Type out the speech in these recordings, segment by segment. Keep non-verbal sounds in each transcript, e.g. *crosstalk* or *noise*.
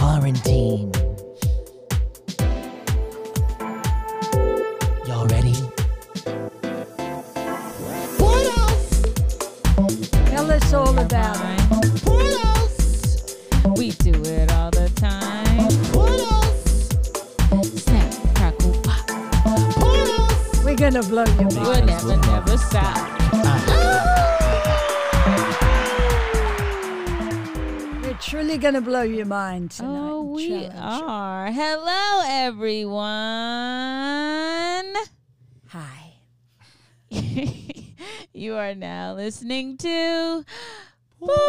quarantine. Going to blow your mind tonight. Oh, we challenge you. are. Hello, everyone. Hi. *laughs* you are now listening to Portals.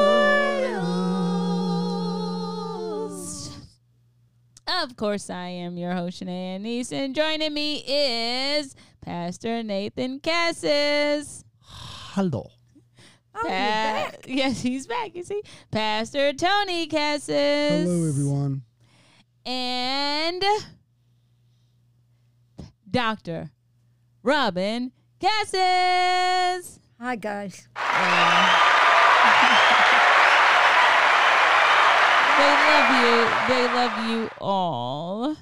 Of course, I am your host, Shanae Anise, and joining me is Pastor Nathan Cassis. Hello. Oh, Pa- back. *laughs* Yes, he's back. You see, Pastor Tony Cassis. Hello, everyone. And Doctor Robin Cassis. Hi, guys. *laughs* They love you. They love you all.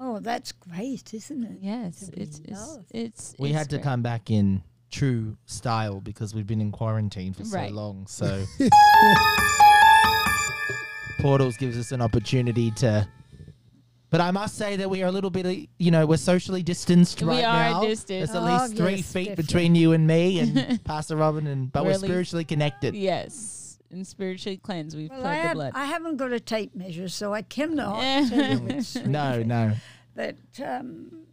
Oh, that's great, isn't it? Yes, To it's it's it's. We it's had to come back in true style because we've been in quarantine for so long. So *laughs* Portals gives us an opportunity to. But I must say that we are a little bit, you know, we're socially distanced We right are now. distant. There's at Oh, least three yes, feet definitely. between you and me and *laughs* Pastor Robin, and but we're spiritually connected. Yes, and spiritually cleansed. We've Well, I, the have, blood. I haven't got a tape measure, so I cannot *laughs* tell you No, no. But um,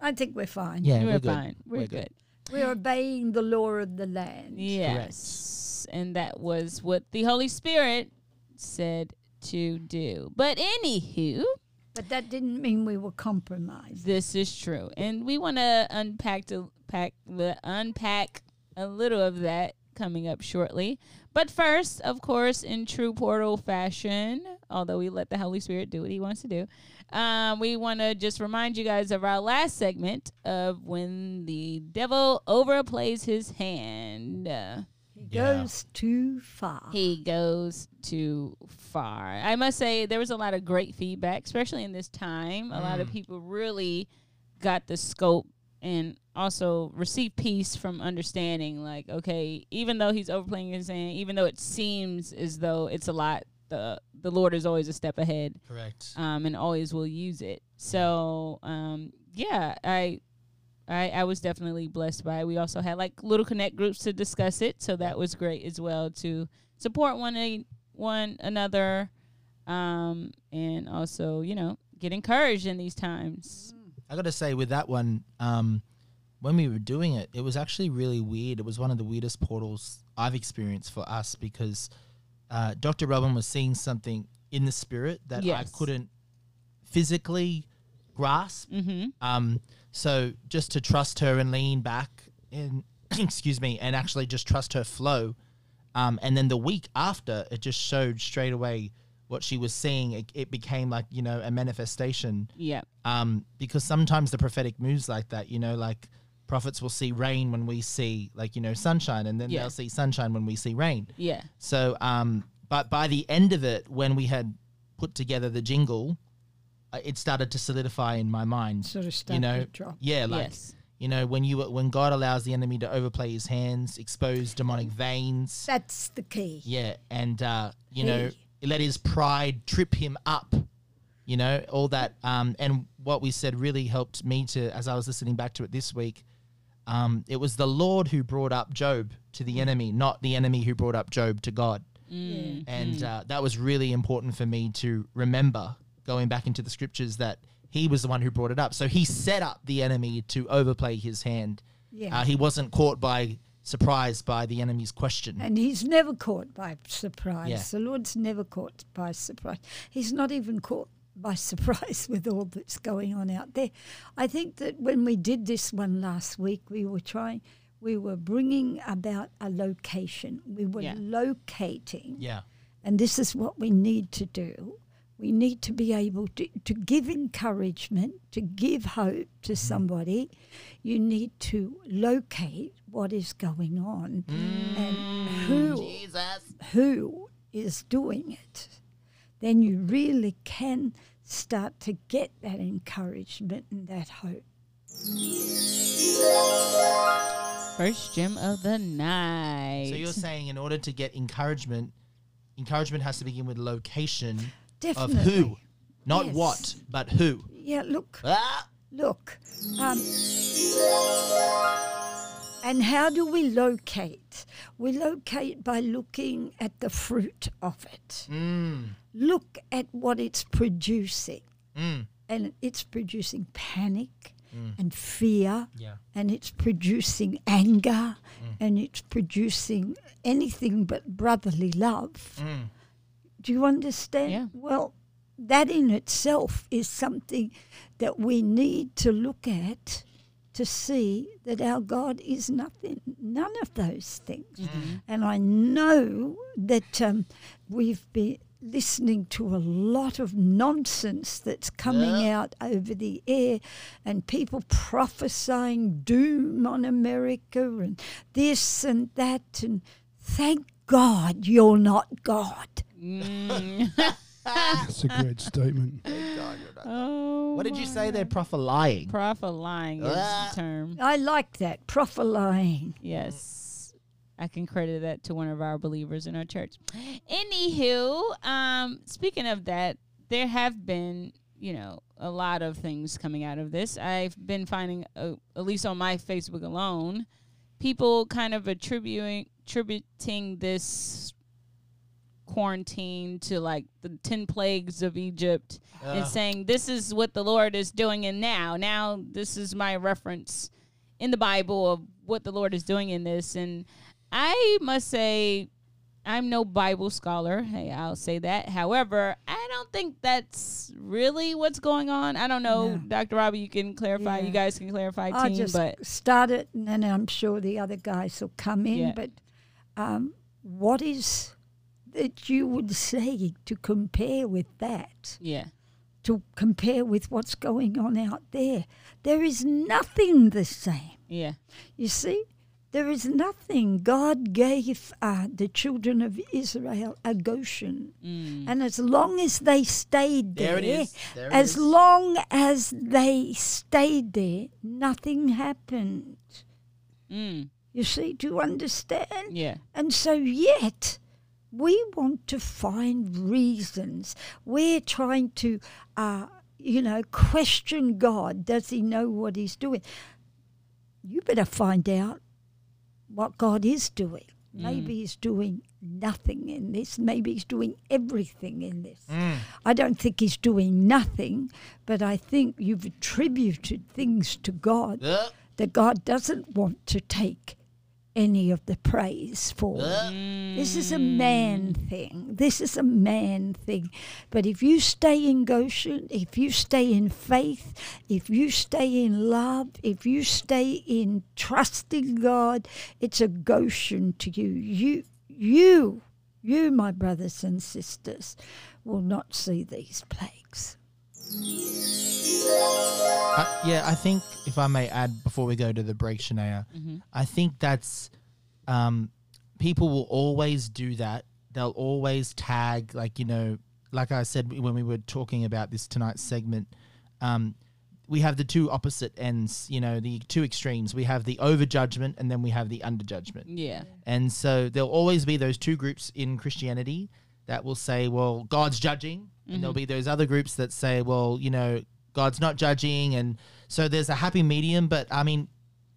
I think we're fine. Yeah, we're, we're, good. fine. We're, good. We're obeying the law of the land. Yes. And that was what the Holy Spirit said to do. But anywho, But that didn't mean we were compromised. this is true. And we want to unpack to pack the unpack a little of that coming up shortly. But first, of course, in true portal fashion, although we let the Holy Spirit do what he wants to do, um, we want to just remind you guys of our last segment of when the devil overplays his hand. Uh, He Yeah. goes too far. he goes too far. I must say there was a lot of great feedback, especially in this time. A lot of people really got the scope and also receive peace from understanding like okay, even though he's overplaying his hand, even though it seems as though it's a lot, the the Lord is always a step ahead Correct. um, and always will use it. So um, yeah, I, I I was definitely blessed by it. We also had like little connect groups to discuss it, so that was great as well to support one a, one another, um, and also you know get encouraged in these times. I got to say, with that one, um, when we were doing it, it was actually really weird. It was one of the weirdest portals I've experienced for us because uh, Dr. Robin was seeing something in the spirit that Yes. I couldn't physically grasp. Mm-hmm. Um, so just to trust her and lean back and *clears throat* excuse me, and actually just trust her flow. Um, and then the week after, it just showed straight away what she was seeing. It, it became like you know a manifestation Yeah. um, because sometimes the prophetic moves like that, you know, like prophets will see rain when we see like you know sunshine, and then Yeah. they'll see sunshine when we see rain. Yeah. So, um, but by the end of it, when we had put together the jingle, uh, it started to solidify in my mind. Sort of you started know, to drop. yeah, like yes. you know, when you when God allows the enemy to overplay his hands, expose demonic veins, That's the key. yeah, and uh, you know, Hey. Let his pride trip him up. You know, all that. Um, and what we said really helped me to, as I was listening back to it this week. Um, it was the Lord who brought up Job to the enemy, not the enemy who brought up Job to God. Mm. And uh, that was really important for me to remember going back into the scriptures that he was the one who brought it up. So he set up the enemy to overplay his hand. Yeah. Uh, he wasn't caught by surprise by the enemy's question. And he's never caught by surprise. Yeah. The Lord's never caught by surprise. He's not even caught by *laughs* surprise with all that's going on out there. I think that when we did this one last week, we were trying, we were bringing about a location. We were Yeah. locating. yeah. And this is what we need to do. We need to be able to, to give encouragement, to give hope to mm-hmm. somebody. You need to locate what is going on and who Jesus. who is doing it. then you really can start to get that encouragement and that hope. First gem of the night. So you're saying in order to get encouragement, encouragement has to begin with location Definitely. of who, not Yes. what, but who. Yeah, look, Ah! look. Um, and how do we locate? We locate by looking at the fruit of it. Mm, Look at what it's producing. mm, And it's producing panic and fear, yeah. and it's producing anger, and it's producing anything but brotherly love. Mm. Do you understand? Yeah. Well, that in itself is something that we need to look at to see that our God is nothing, none of those things. And I know that um, we've been listening to a lot of nonsense that's coming out over the air and people prophesying doom on America and this and that. And thank God you're not God. Mm. *laughs* *laughs* That's a great statement. *laughs* oh, What did you my say there, God. Prof? lying? Prophet lying is Ah. the term. I like that. Prophesying. Yes. I can credit that to one of our believers in our church. *gasps* Anywho, um, speaking of that, there have been, you know, a lot of things coming out of this. I've been finding, uh, at least on my Facebook alone, people kind of attributing attributing this quarantine to like the 10 plagues of Egypt and saying this is what the Lord is doing in now. Now this is my reference in the Bible of what the Lord is doing in this and I must say I'm no Bible scholar. Hey, I'll say that. However, I don't think that's really what's going on. I don't know, No. Dr. Robbie, you can clarify. Yeah. You guys can clarify, I'll team, just but start it and then I'm sure the other guys will come in. Yeah. But um, what is that you would say to compare with that? yeah. To compare with what's going on out there? There is nothing the same. Yeah. You see, there is nothing. God gave uh, the children of Israel a Goshen. Mm. And as long as they stayed There there. There as long as they stayed there, nothing happened. Mm. You see, do you understand? Yeah. And so, yet, we want to find reasons. We're trying to, uh, you know, question God. Does he know what he's doing? You better find out what God is doing. Maybe he's doing nothing in this. Maybe he's doing everything in this. Mm. I don't think he's doing nothing, but I think you've attributed things to God that God doesn't want to take any of the praise for. Ugh. This is a man mm. thing. This is a man thing. But if you stay in Goshen, if you stay in faith, if you stay in love, if you stay in trusting God, it's a Goshen to you. You, you, you, my brothers and sisters, will not see these plagues. I, yeah, I think if I may add before we go to the break, Shania, mm-hmm. I think that's um, people will always do that. They'll always tag, like you know, like I said when we were talking about this tonight's segment. Um, we have the two opposite ends, you know, the two extremes. We have the over judgment, and then we have the under judgment. Yeah. And so there'll always be those two groups in Christianity that will say, well, God's judging. And there'll be those other groups that say, well, you know, God's not judging. And so there's a happy medium. But I mean,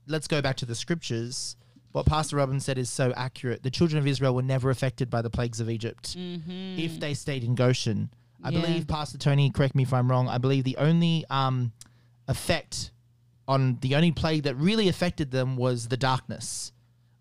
let's go back to the scriptures. What Pastor Robin said is so accurate. The children of Israel were never affected by the plagues of Egypt Mm-hmm. if they stayed in Goshen. I Yeah. believe, Pastor Tony, correct me if I'm wrong, I believe the only um, effect on the only plague that really affected them was the darkness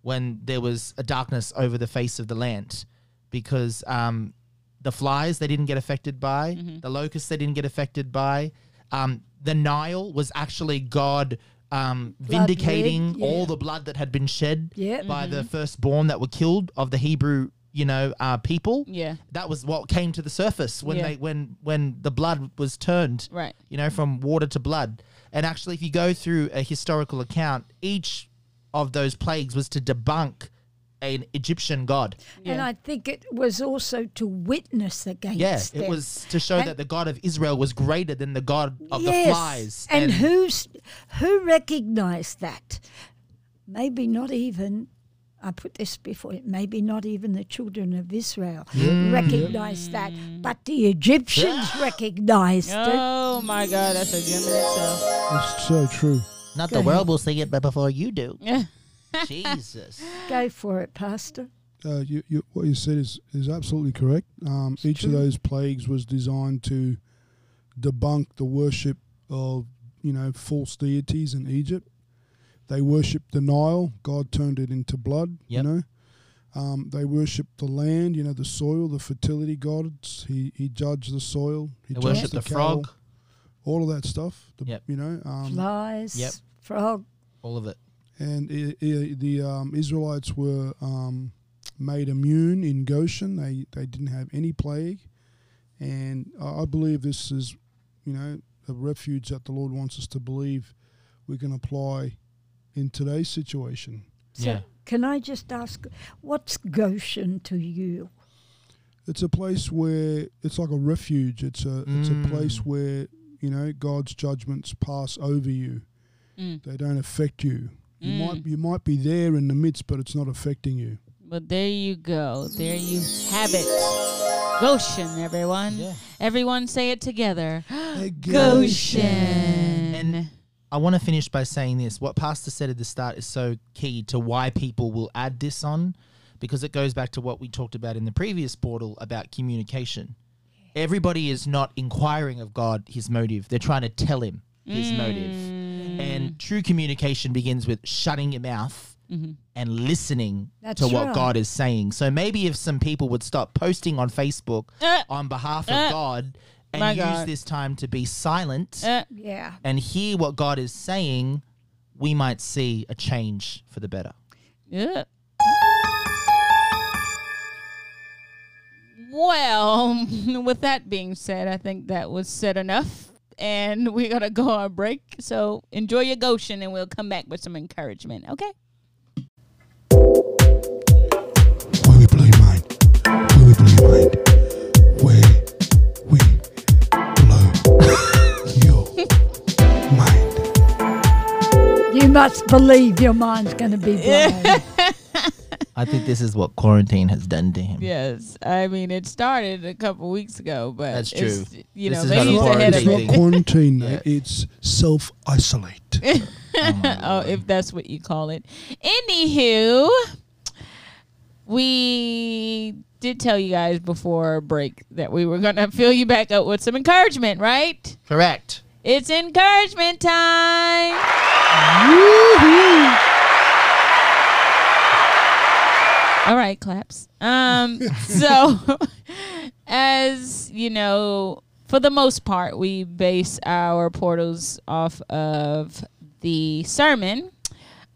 when there was a darkness over the face of the land because um, the flies they didn't get affected by the locusts they didn't get affected by um, the nile was actually god um, vindicating red, all the blood that had been shed Yeah. by the firstborn that were killed of the hebrew you know uh, people Yeah. that was what came to the surface when Yeah. they when when the blood was turned Right. you know from water to blood and actually if you go through a historical account each of those plagues was to debunk an Egyptian god. And I think it was also to witness against Yeah, them. it was to show And- that the God of Israel was greater than the God of Yes. the flies. And, who's who recognized that? Maybe not even. I put this before it. Maybe not even the children of Israel Mm. recognized that, but the Egyptians recognized it. Oh my God, that's a gem in itself. That's so true. Not Go the world will see it, but before you do. Yeah. *laughs* Jesus. Go for it, Pastor. Uh, you, you, what you said is, is absolutely correct. Um, each of those plagues was designed to debunk the worship of, you know, false deities in Egypt. They worshipped the Nile. God turned it into blood. Yep. You know, um, they worshipped the land. You know, the soil, the fertility gods. He he judged the soil. He They judged worship the cattle, frog, All of that stuff. The, Yep. You know. Um, Flies, yep. frog. all of it. And i i the um, Israelites were um, made immune in Goshen. They they didn't have any plague, and I I believe this is, you know, a refuge that the Lord wants us to believe we can apply in today's situation. So Yeah. Can I just ask, what's Goshen to you? It's a place where it's like a refuge. It's a it's a place Mm. where you know God's judgments pass over you. Mm. They don't affect you. You Mm. might you might be there in the midst, but it's not affecting you. But there you go. There you have it. Goshen, everyone. Yeah. Everyone say it together. *gasps* Goshen. Goshen. I want to finish by saying this. What Pastor said at the start is so key to why people will add this on because it goes back to what we talked about in the previous portal about communication. Everybody is not inquiring of God his motive, they're trying to tell him his motive. Mm. And true communication begins with shutting your mouth Mhm. and listening That's to what. God is saying. So maybe if some people would stop posting on Facebook Uh, on behalf of Uh, God and use God. this time to be silent uh, Yeah. and hear what God is saying, we might see a change for the better. yeah. Well, *laughs* with that being said, I think that was said enough. And we're going to go on break. So enjoy your Goshen and we'll come back with some encouragement. Okay? Where we blow your mind. Where we blow your mind. Where we blow your mind. You must believe your mind's going to be blown. *laughs* I think this is what quarantine has done to him. Yes. I mean, it started a couple weeks ago, but That's it's- true. You This know, is they not used ahead quarantine It's not quarantine, Yeah. It's self isolate. *laughs* oh, oh if that's what you call it. Anywho, we did tell you guys before break that we were gonna *laughs* fill you back up with some encouragement, right? Correct. It's encouragement time. All right, claps. Um, *laughs* so *laughs* as you know, for the most part, we base our portals off of the sermon.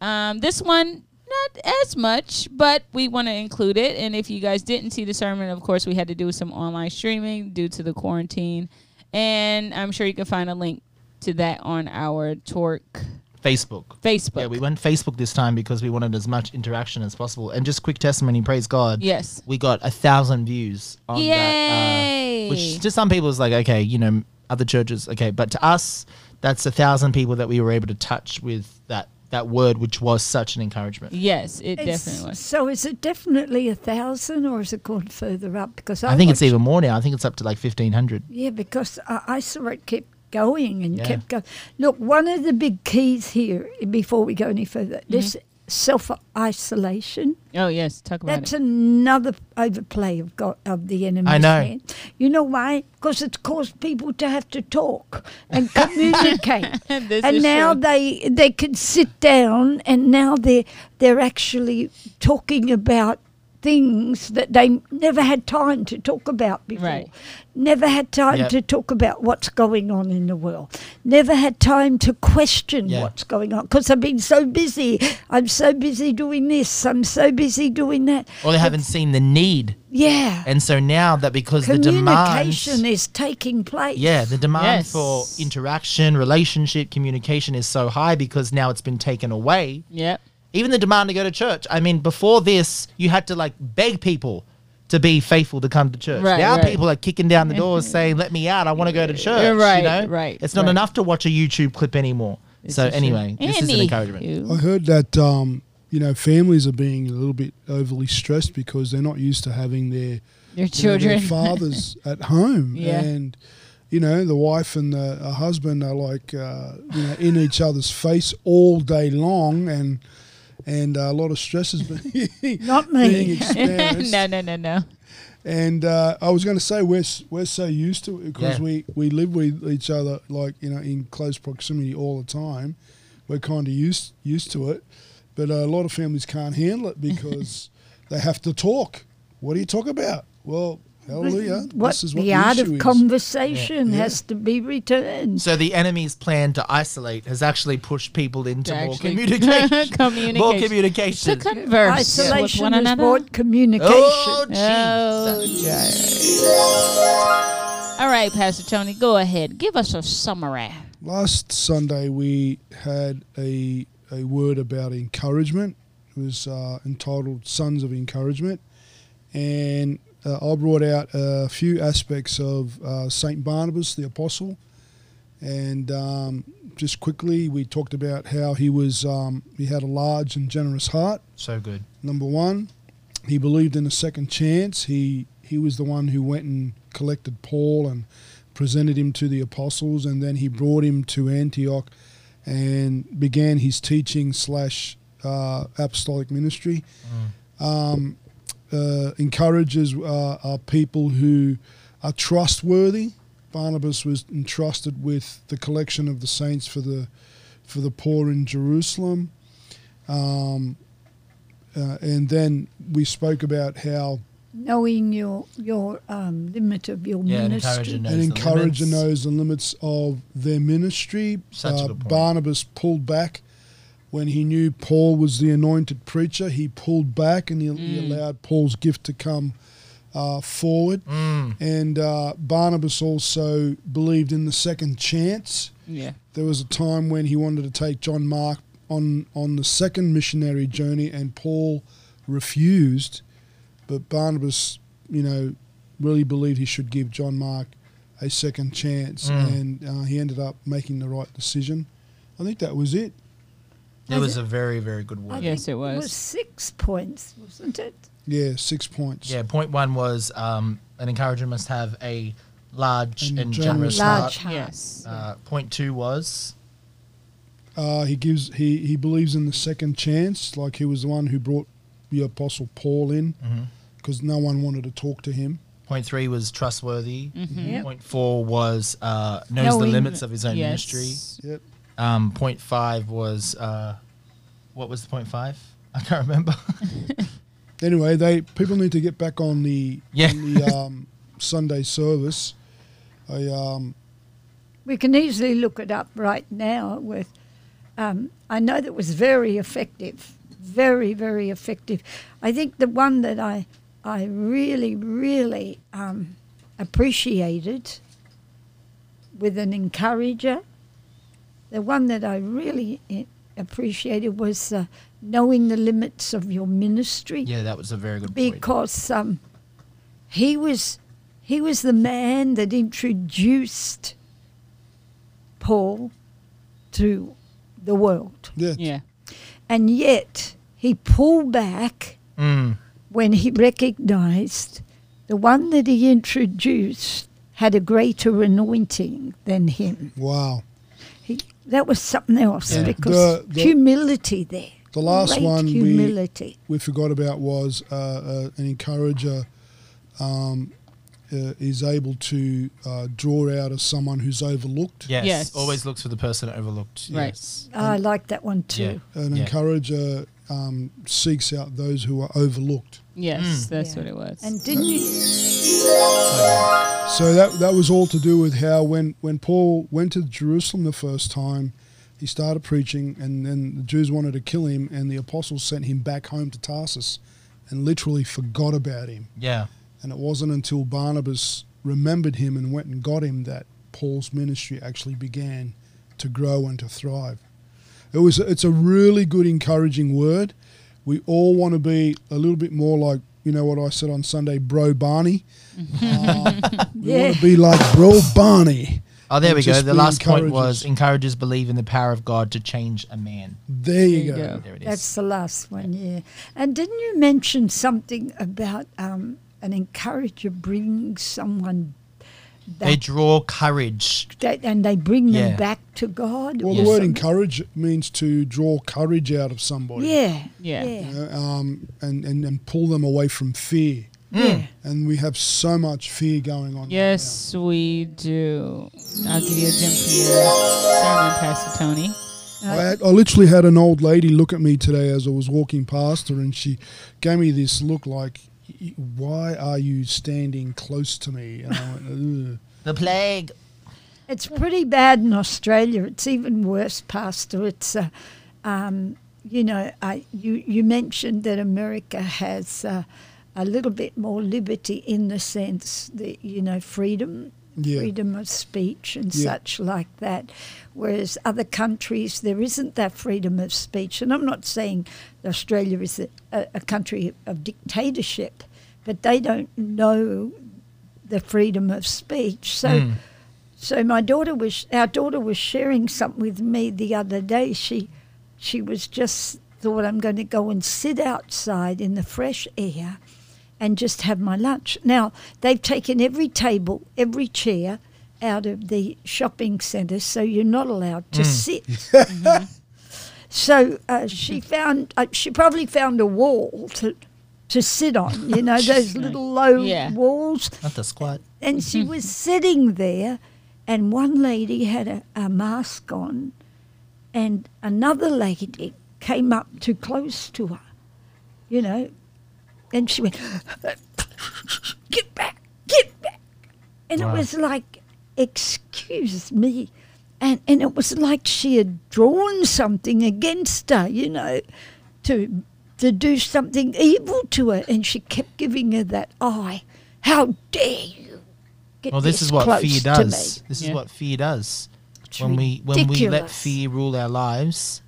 Um, this one, not as much, but we want to include it. And if you guys didn't see the sermon, of course, we had to do some online streaming due to the quarantine. And I'm sure you can find a link to that on our Torque Facebook. Facebook. Yeah, we went Facebook this time because we wanted as much interaction as possible. And just quick testimony, praise God. yes. We got a thousand views on that. Uh, which to some people is like, okay, you know, other churches, okay. But to us, that's a thousand people that we were able to touch with that that word, which was such an encouragement. yes, it It's- definitely was. So is it definitely a thousand or is it gone further up? Because I, I think it's even more now. I think it's up to like 1500. Yeah, because I, I saw it kept going and Yeah. kept going. Look, one of the big keys here, before we go any further, mm-hmm. this self isolation. Oh yes, talk about That's it. another overplay of God, of the enemy. I know. hand. You know why? Because it's caused people to have to talk and *laughs* communicate. *laughs* And now true. they they can sit down and now they're they're actually talking about things that they never had time to talk about before. Right. Never had time Yep. to talk about what's going on in the world. Never had time to question Yeah. what's going on because I've been so busy. I'm so busy doing this. I'm so busy doing that. Or they haven't seen the need. Yeah. And so now that because the demand Communication is taking place. Yeah, the demand Yes. for interaction, relationship, communication is so high because now it's been taken away. Yep. Even the demand to go to church. I mean, before this, you had to like beg people to be faithful to come to church. Right, now right. people are kicking down the doors saying, "Let me out! I want to go to church." You're right, you know? right, It's not right. enough to watch a YouTube clip anymore. This so is true. anyway, this is an encouragement. I heard that um, you know families are being a little bit overly stressed because they're not used to having their Your you know, children. their *laughs* fathers at home, Yeah. and you know the wife and the uh, husband are like uh, you know in each other's face all day long, and and a lot of stress has been *laughs* Not being me. *laughs* experienced. no, no, no, no. And uh, I was going to say we're we're so used to it because Yeah. we, we live with each other like you know in close proximity all the time. We're kind of used used to it, but a lot of families can't handle it because *laughs* they have to talk. What do you talk about? Well, hallelujah. What, this is what the the, art of conversation Yeah. has to be returned. So the enemy's plan to isolate has actually pushed people into To more actually- communication. *laughs* Communication. more To communication. converse with Isolation one has another. brought communication. Oh, Oh, Jesus. All right, Pastor Tony, go ahead. Give us a summary. Last Sunday we had a a word about encouragement. It was uh, entitled "Sons of Encouragement," and I brought out a few aspects of uh, Saint Barnabas the apostle, and um, just quickly we talked about how he was um, he had a large and generous heart. So good. Number one, he believed in a second chance. He he was the one who went and collected Paul and presented him to the apostles, and then he brought him to Antioch and began his teaching slash uh, apostolic ministry. Um, uh, encouragers uh, are people who are trustworthy. Barnabas was entrusted with the collection of the saints for the for the poor in Jerusalem. Um, uh, and then we spoke about how Knowing your your um, limit of your Yeah, ministry. encourager knows an the encourager limits. knows the limits of their ministry. Such a Uh, good point. Barnabas pulled back when he knew Paul was the anointed preacher. He pulled back and he, he Mm. allowed Paul's gift to come uh, forward. Mm. And uh, Barnabas also believed in the second chance. Yeah. There was a time when he wanted to take John Mark on on the second missionary journey, and Paul refused. But Barnabas, you know, really believed he should give John Mark a second chance, Mm. and uh, he ended up making the right decision. I think that was it. It was a very, very good I word. Yes, think it was. was six points, wasn't it? Yeah, six points. Yeah, point one was um, an encourager must have a large And and, generous generous Large heart. heart. Yes. Uh, point two was Uh, he gives he, he believes in the second chance, like he was the one who brought the apostle Paul in because no one wanted to talk to him. point three was trustworthy. Mhm. Yep. Point four was uh, knows the Knowing- limits of his own Yes. ministry. Yep. Um, point five was uh, what was the point five? I can't remember. *laughs* Anyway, they people need to get back on the *laughs* Yeah. on the um, Sunday service. I um, We can easily look it up right now. With, um, I know that was very effective, very very effective. I think the one that I I really really um, appreciated with an encourager, the one that I really eh, appreciated was uh, knowing the limits of your ministry yeah, that was a very good point. because um, he was he was the man that introduced Paul to the world, yeah, Yeah. and yet he pulled back Mm. when he recognized the one that he introduced had a greater anointing than him. wow. He, that was something else Yeah. because The- the- humility there. The last Great one we humility. we forgot about was uh, uh, an encourager um, uh, is able to uh, draw out of someone who's overlooked. Yes. Yes. Always looks for the person overlooked. Right. Yes. I like that one too. Yeah. An Yeah. encourager um, seeks out those who are overlooked. Yes, Mm. that's Yeah. what it was. And didn't you? So that that was all to do with how when when Paul went to Jerusalem the first time, he started preaching, and then the Jews wanted to kill him, and the apostles sent him back home to Tarsus, and literally forgot about him. Yeah. And it wasn't until Barnabas remembered him and went and got him that Paul's ministry actually began to grow and to thrive. it was it's a really good encouraging word. We all want to be a little bit more like you know what I said on Sunday, bro Barney. Uh, we *laughs* Yeah. want to be like bro Barney. Oh, there we go. The last point was encourages encouragers believe in the power of God to change a man. There you, There you go. go. There it is. That's the last one, yeah. And didn't you mention something about um, an encourager brings someone they draw courage. that, and they bring them Yeah. back to God? Well, the word something? encourage means to draw courage out of somebody. Yeah. Yeah. Yeah. You know, um, and, and, and pull them away from fear. yeah. And we have so much fear going on. right Yes, we do. I'll give you a gem for your sermon, Pastor Tony. I, had, I literally had an old lady look at me today as I was walking past her, and she gave me this look like, "Y- "Why are you standing close to me?" And I went, The plague. It's pretty bad in Australia. It's even worse, Pastor. It's, uh, um, you know, I, you, you mentioned that America has uh, a little bit more liberty in the sense that, you know, freedom, Yeah. freedom of speech and Yeah. such like that. Whereas other countries, there isn't that freedom of speech. And I'm not saying Australia is a, a, country of dictatorship, but they don't know the freedom of speech. So. Mm. So my daughter was our daughter was sharing something with me the other day. She she was just thought I'm going to go and sit outside in the fresh air and just have my lunch. Now they've taken every table, every chair out of the shopping centre, so you're not allowed to sit. *laughs* So uh, she found uh, she probably found a wall to to sit on. You know *laughs* those little low Yeah. walls Not the squat. and she was sitting there, and one lady had a, a mask on, and another lady came up too close to her, you know, and she went, "Get back, get back," and Wow. it was like, "Excuse me," and and it was like she had drawn something against her, you know, to to do something evil to her, and she kept giving her that eye. How dare you? Get Well, this is what close fear does. me?" This is what fear does. It's when we when we let ridiculous. fear rule our lives,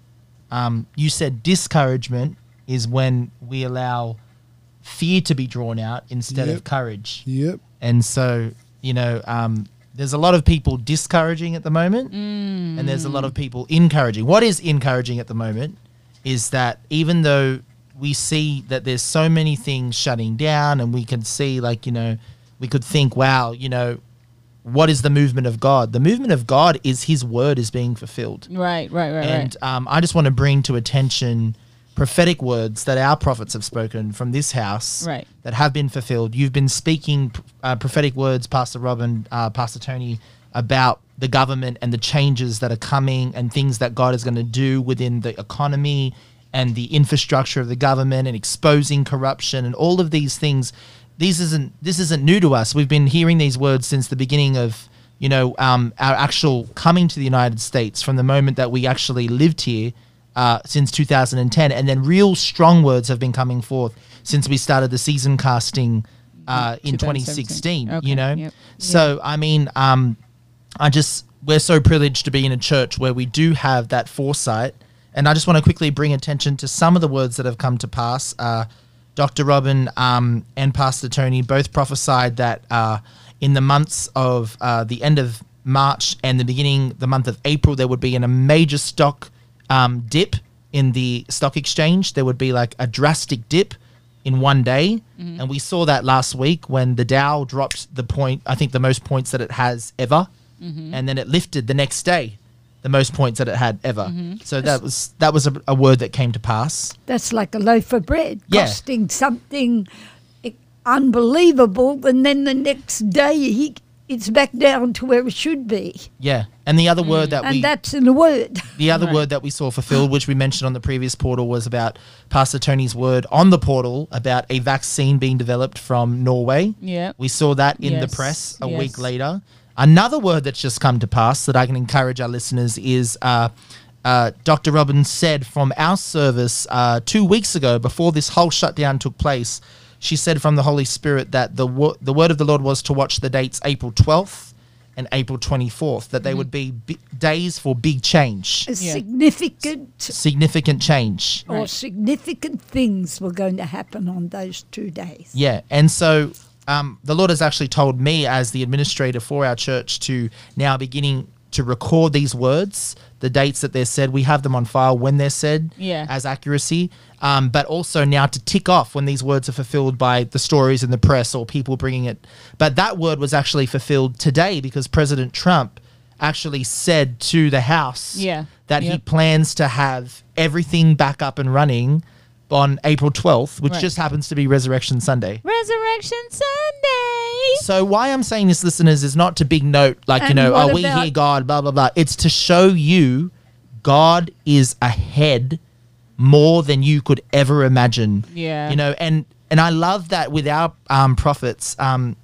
um, you said discouragement is when we allow fear to be drawn out instead of courage. Yep. And so, you know, um, there's a lot of people discouraging at the moment, Mm. and there's a lot of people encouraging. What is encouraging at the moment is that even though we see that there's so many things shutting down, and we can see, like, you know, we could think, wow, you know, what is the movement of God? The movement of God is His word is being fulfilled. Right, right, right, And um, I just want to bring to attention prophetic words that our prophets have spoken from this house Right. that have been fulfilled. You've been speaking uh, prophetic words, Pastor Robin, uh, Pastor Tony, about the government and the changes that are coming and things that God is going to do within the economy and the infrastructure of the government and exposing corruption and all of these things. These isn't this isn't new to us. We've been hearing these words since the beginning of you know um, our actual coming to the United States from the moment that we actually lived here uh, since 2010, and then real strong words have been coming forth since we started the season casting uh, in 2016. Okay, You know, yep. so I mean, um, I just we're so privileged to be in a church where we do have that foresight, and I just want to quickly bring attention to some of the words that have come to pass. Uh, Dr. Robin um, and Pastor Tony both prophesied that uh, in the months of uh, the end of March and the beginning, the month of April, there would be in a major stock um, dip in the stock exchange. There would be like a drastic dip in one day. Mm-hmm. And we saw that last week when the Dow dropped the point, I think the most points that it has ever. Mm-hmm. And then it lifted the next day, the most points that it had ever. Mm-hmm. So that was that was a, a word that came to pass. That's like a loaf of bread Yeah. costing something unbelievable, and then the next day he, it's back down to where it should be. Yeah. And the other word that And we that's in the word. *laughs* The other Right. word that we saw fulfilled, which we mentioned on the previous portal, was about Pastor Tony's word on the portal about a vaccine being developed from Norway. Yeah. We saw that in the press a yes. week later. Another word that's just come to pass that I can encourage our listeners is uh, uh, Dr. Robbins said from our service uh, two weeks ago, before this whole shutdown took place, she said from the Holy Spirit that the wo- the word of the Lord was to watch the dates April 12th and April 24th, that they would be bi- days for big change, A Yeah. significant significant change. or Right. significant things were going to happen on those two days. Yeah. And so um, the Lord has actually told me, as the administrator for our church, to now beginning to record these words, the dates that they're said. We have them on file when they're said Yeah. as accuracy. Um, but also now to tick off when these words are fulfilled by the stories in the press or people bringing it. But that word was actually fulfilled today because President Trump actually said to the House Yeah. that he plans to have everything back up and running on April 12th, which Right. just happens to be Resurrection Sunday. Resurrection Sunday. So why I'm saying this, listeners, is not to big note like you know, are oh, we hear God, blah blah blah. It's to show you God is ahead more than you could ever imagine. Yeah. You know, and and I love that with our um, prophets. Um,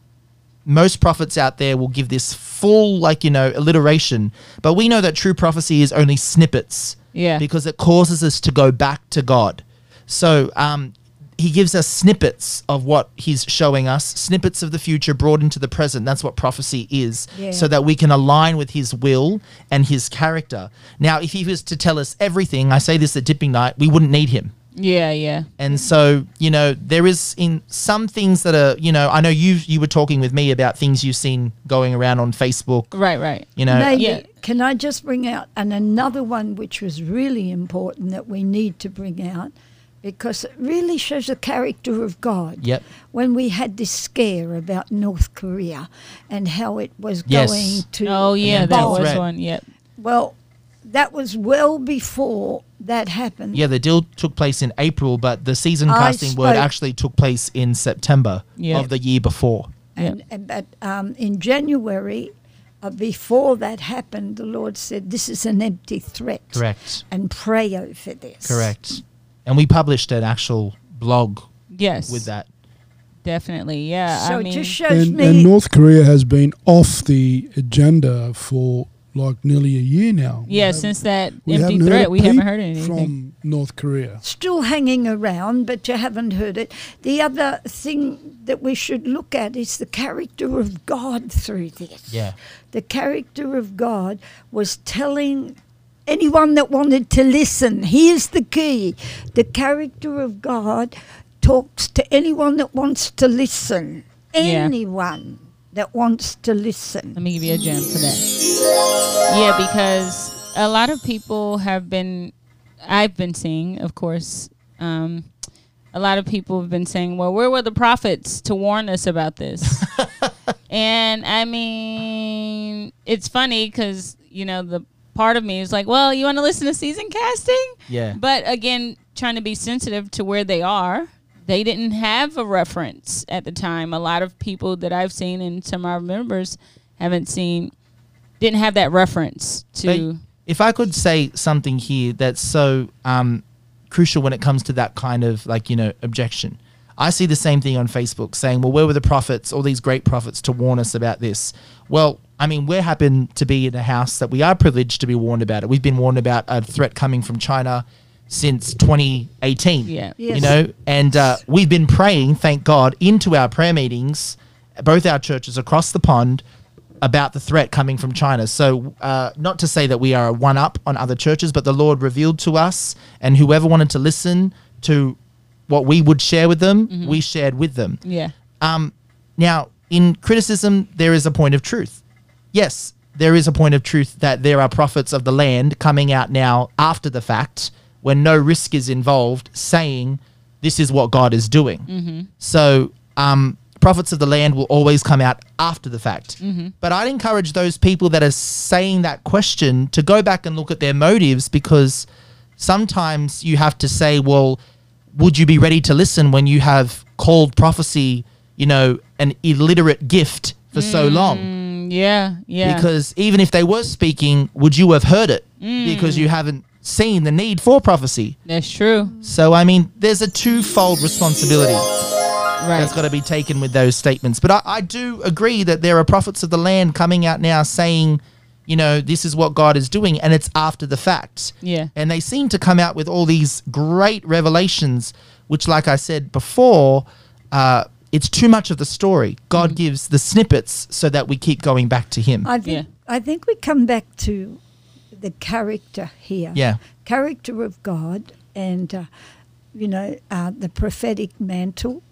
most prophets out there will give this full, like you know, alliteration, but we know that true prophecy is only snippets Yeah. because it causes us to go back to God. So um, he gives us snippets of what he's showing us, snippets of the future brought into the present. That's what prophecy is, Yeah. so that we can align with his will and his character. Now, if he was to tell us everything, I say this at dipping night, we wouldn't need him. yeah, yeah. And so, you know, there is in some things that are, you know, I know you you were talking with me about things you've seen going around on Facebook, Right, right. you know. Maybe Yeah. can I just bring out and another one which was really important that we need to bring out because it really shows the character of God. Yep. When we had this scare about North Korea and how it was Yes. going to Oh, yeah, And that was threat. one. Yep. well that was well before that happened. Yeah, the deal took place in April, but the season I casting word actually took place in September Yeah. of the year before. And, and but um, in January, uh, before that happened, the Lord said, "This is an empty threat." Correct. And pray over this. Correct. And we published an actual blog Yes. with that. Definitely. Yeah. So I it mean, just shows And, me. and North Korea has been off the agenda for like nearly a year now. Yeah, have- since that we empty haven't heard threat, we haven't heard anything. from North Korea. still hanging around, but you haven't heard it. The other thing that we should look at is the character of God through this. Yeah. The character of God was telling anyone that wanted to listen here's the key the character of God talks to anyone that wants to listen. Yeah. Anyone that wants to listen. Let me give you a gem for that. Yeah, because a lot of people have been, I've been seeing, of course, um, a lot of people have been saying, well, where were the prophets to warn us about this? *laughs* and I mean, it's funny because, you know, the part of me is like, well, you want to listen to season casting? Yeah. But again, trying to be sensitive to where they are. They didn't have a reference at the time. A lot of people that I've seen and some of our members haven't seen didn't have that reference to They- if I could say something here that's so um, crucial when it comes to that kind of like you know objection, I see the same thing on Facebook saying, "Well, where were the prophets? All these great prophets to warn us about this." Well, I mean, we happen to be in a house that we are privileged to be warned about it. We've been warned about a threat coming from China since 2018. Yeah. you know, and uh, we've been praying, thank God, into our prayer meetings, both our churches across the pond, about the threat coming from China. So, uh, not to say that we are a one up on other churches, but the Lord revealed to us, and whoever wanted to listen to what we would share with them, we shared with them. yeah. Um, now, in criticism, there is a point of truth. Yes, there is a point of truth that there are prophets of the land coming out now after the fact when no risk is involved saying this is what God is doing. Mm-hmm. So, um, prophets of the land will always come out after the fact. Mm-hmm. But I'd encourage those people that are saying that question to go back and look at their motives because sometimes you have to say, well, would you be ready to listen when you have called prophecy, you know, an illiterate gift for so mm. long? Mm, yeah. Yeah. Because even if they were speaking, would you have heard it? Because you haven't seen the need for prophecy. That's true. So, I mean, there's a twofold responsibility Right. that's got to be taken with those statements. But I, I do agree that there are prophets of the land coming out now saying, you know, this is what God is doing, and it's after the fact. Yeah. And they seem to come out with all these great revelations, which, like I said before, uh, it's too much of the story. God gives the snippets so that we keep going back to Him. I think I think we come back to the character here. yeah. Character of God and uh, you know uh, the prophetic mantle.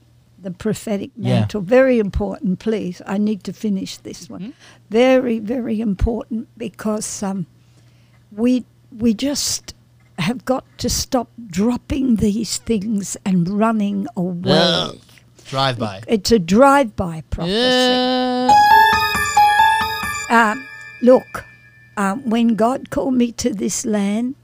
The prophetic Yeah. mantle, very important. Please, I need to finish this one. Very, very important because um, we we just have got to stop dropping these things and running away. Drive by. It's a drive-by prophecy. Uh, Um, look, um, when God called me to this land,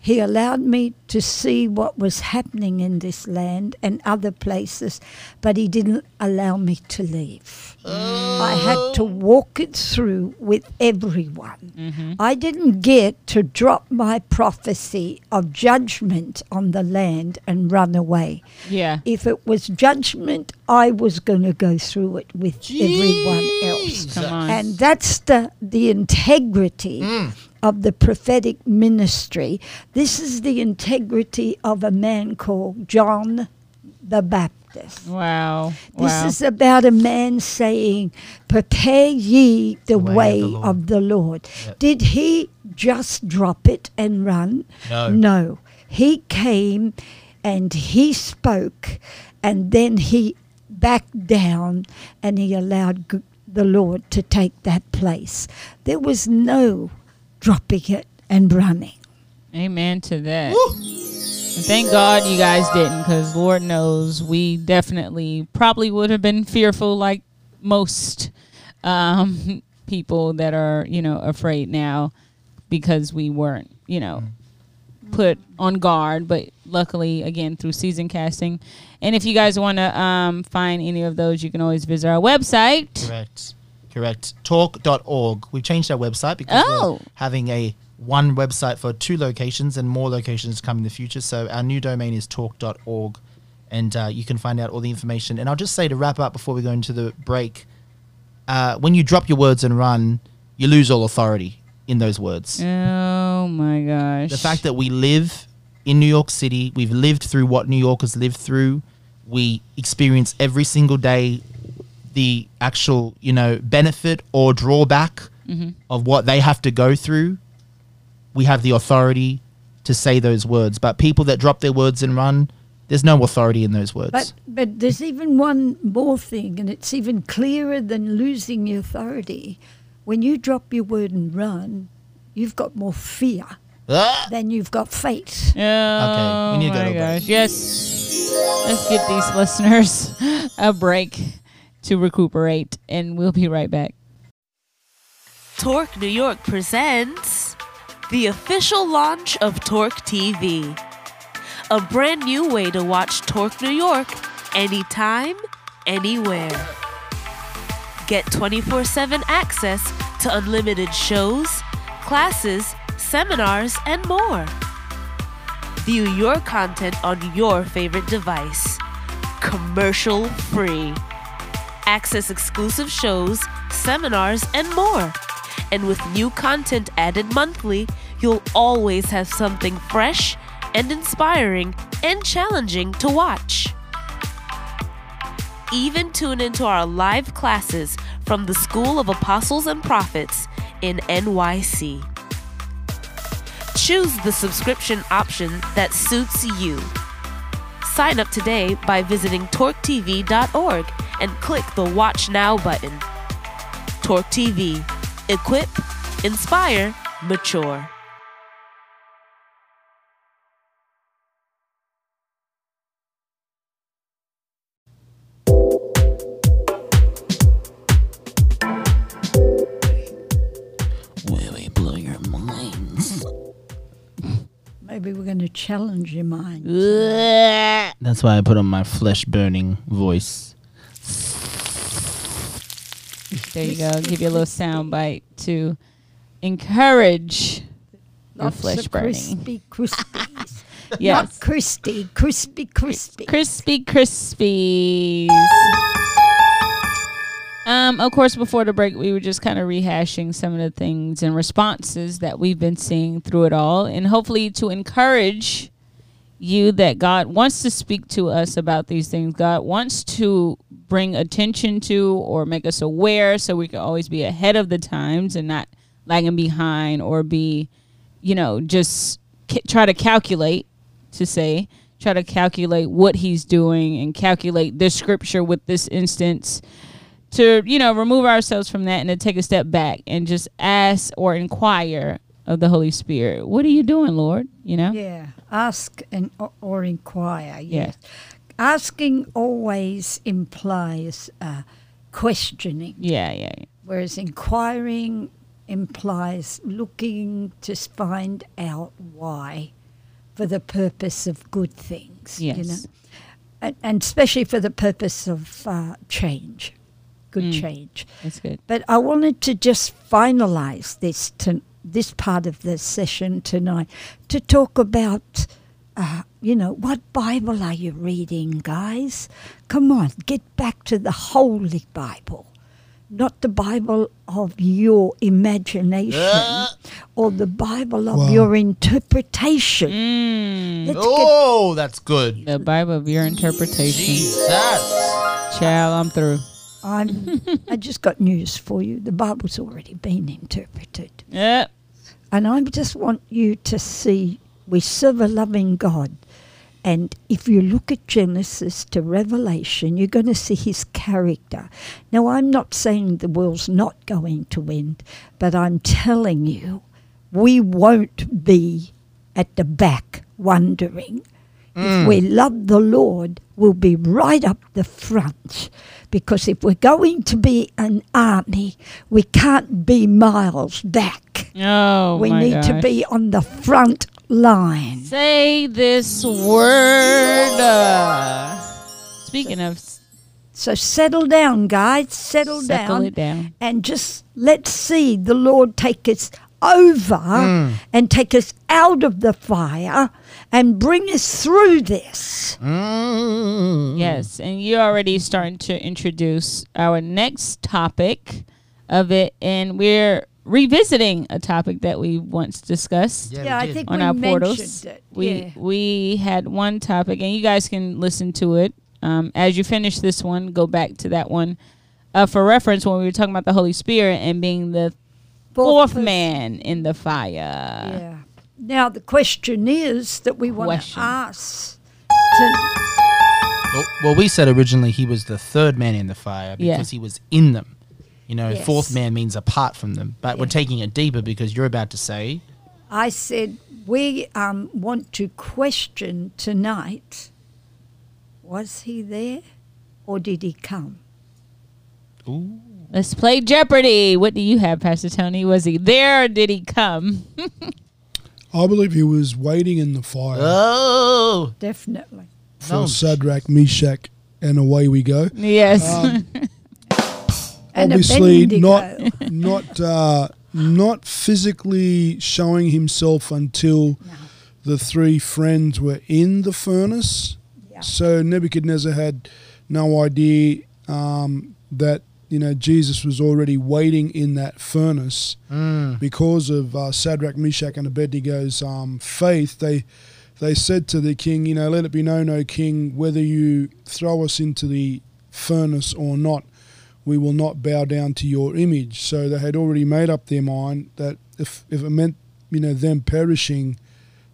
He allowed me to see what was happening in this land and other places, but He didn't allow me to leave. I had to walk it through with everyone. Mm-hmm. I didn't get to drop my prophecy of judgment on the land and run away. yeah. If it was judgment, I was going to go through it with everyone else. Come on. And that's the the integrity mm. of the prophetic ministry. This is the integrity of a man called John the Baptist. wow. This wow. is about a man saying, Prepare ye the, way way, of the Lord." of the Lord. Did he just drop it and run? No. No. He came and he spoke, and then he backed down and he allowed g- the Lord to take that place. There was no dropping it and running. Amen to that. And thank God you guys didn't, because Lord knows we definitely probably would have been fearful, like most um, *laughs* people that are, you know, afraid now because we weren't, you know, put on guard. But luckily, again, through season casting. And if you guys want to um, find any of those, you can always visit our website. Correct. Correct. Torque.org. We've changed our website because Oh. we're having a one website for two locations and more locations come in the future. So our new domain is torque.org and uh, you can find out all the information. And I'll just say to wrap up before we go into the break, uh, when you drop your words and run, you lose all authority in those words. Oh my gosh. The fact that we live in New York City, we've lived through what New Yorkers live through. We experience every single day the actual, you know, benefit or drawback of what they have to go through. We have the authority to say those words. But people that drop their words and run, there's no authority in those words. But but there's even one more thing, and it's even clearer than losing your authority. When you drop your word and run, you've got more fear Ah! than you've got faith. Oh okay, we need to go my to a break. gosh. Yes. Let's get these listeners *laughs* a break to recuperate, and we'll be right back. Torque New York presents the official launch of Torque TV. A brand new way to watch Torque New York anytime, anywhere. Get 24 7 access to unlimited shows, classes, seminars, and more. View your content on your favorite device, commercial free. Access exclusive shows, seminars, and more. And with new content added monthly, you'll always have something fresh and inspiring and challenging to watch. Even tune into our live classes from the School of Apostles and Prophets in NYC. Choose the subscription option that suits you. Sign up today by visiting torquetv.org and click the Watch Now button. Torque TV. Equip, inspire, mature. Where we blow your minds. Maybe we're going to challenge your mind. That's why I put on my flesh burning voice. There you go. Give you a little sound bite to encourage your Lots flesh burning. crispy crispies. *laughs* Not crispy, crispy, crispy. Crispy Krispies. Um, of course, before the break, we were just kind of rehashing some of the things and responses that we've been seeing through it all, and hopefully to encourage you that God wants to speak to us about these things. God wants to bring attention to or make us aware so we can always be ahead of the times and not lagging behind or be, you know, just try to calculate to say, try to calculate what he's doing and calculate this scripture with this instance to, you know, remove ourselves from that and to take a step back and just ask or inquire of the Holy Spirit. What are you doing, Lord? You know? Yeah, ask and or, or inquire. Yes. Yeah. Asking always implies uh, questioning, Yeah, yeah, yeah. whereas inquiring implies looking to find out why for the purpose of good things. You know? Yes. and, and especially for the purpose of uh, change, good Mm. change. That's good. But I wanted to just finalize this to this part of the session tonight to talk about, uh, you know, what Bible are you reading, guys? Come on, get back to the Holy Bible, not the Bible of your imagination Uh. or the Bible of Wow. your interpretation. Mm, Let's get Oh, that's good. the Bible of your interpretation. Jesus. Child, I'm through. I'm, *laughs* I just got news for you. The Bible's already been interpreted. Yeah. And I just want you to see we serve a loving God. And if you look at Genesis to Revelation, you're going to see his character. Now, I'm not saying the world's not going to end, but I'm telling you, we won't be at the back wondering. If mm. we love the Lord, we'll be right up the front. Because if we're going to be an army, we can't be miles back. Oh, we my need to be on the front line. Say this word. Uh, speaking of, So settle down, guys. Settle settle down. it down. And just let's see the Lord take us over and take us out of the fire and bring us through this. Mm. Yes, and you're already starting to introduce our next topic of it, and we're revisiting a topic that we once discussed. Yeah, Yeah, I think on we our mentioned portals. it. We yeah. we had one topic, and you guys can listen to it um, as you finish this one. Go back to that one uh, for reference when we were talking about the Holy Spirit and being the fourth, person. man in the fire. Yeah. Now the question is that we want to ask. To, Well, well, we said originally he was the third man in the fire Yeah. because he was in them. You know, fourth man means apart from them. But we're taking it deeper because you're about to say, I said we um, want to question tonight. Was he there, or did he come? ooh, Let's play Jeopardy. What do you have, Pastor Tony? Was he there or did he come? *laughs* I believe he was waiting in the fire oh, Definitely. for no. Shadrach, Meshach, and away we go. yes. Um, And *laughs* Obviously, Abednego. not not uh, not physically showing himself until the three friends were in the furnace. Yeah. So Nebuchadnezzar had no idea um, that you know Jesus was already waiting in that furnace Mm. because of uh, Shadrach, Meshach, and Abednego's um, faith. They they said to the king, you know, let it be known, O king, whether you throw us into the furnace or not, we will not bow down to your image. So they had already made up their mind that if, if it meant, you know, them perishing,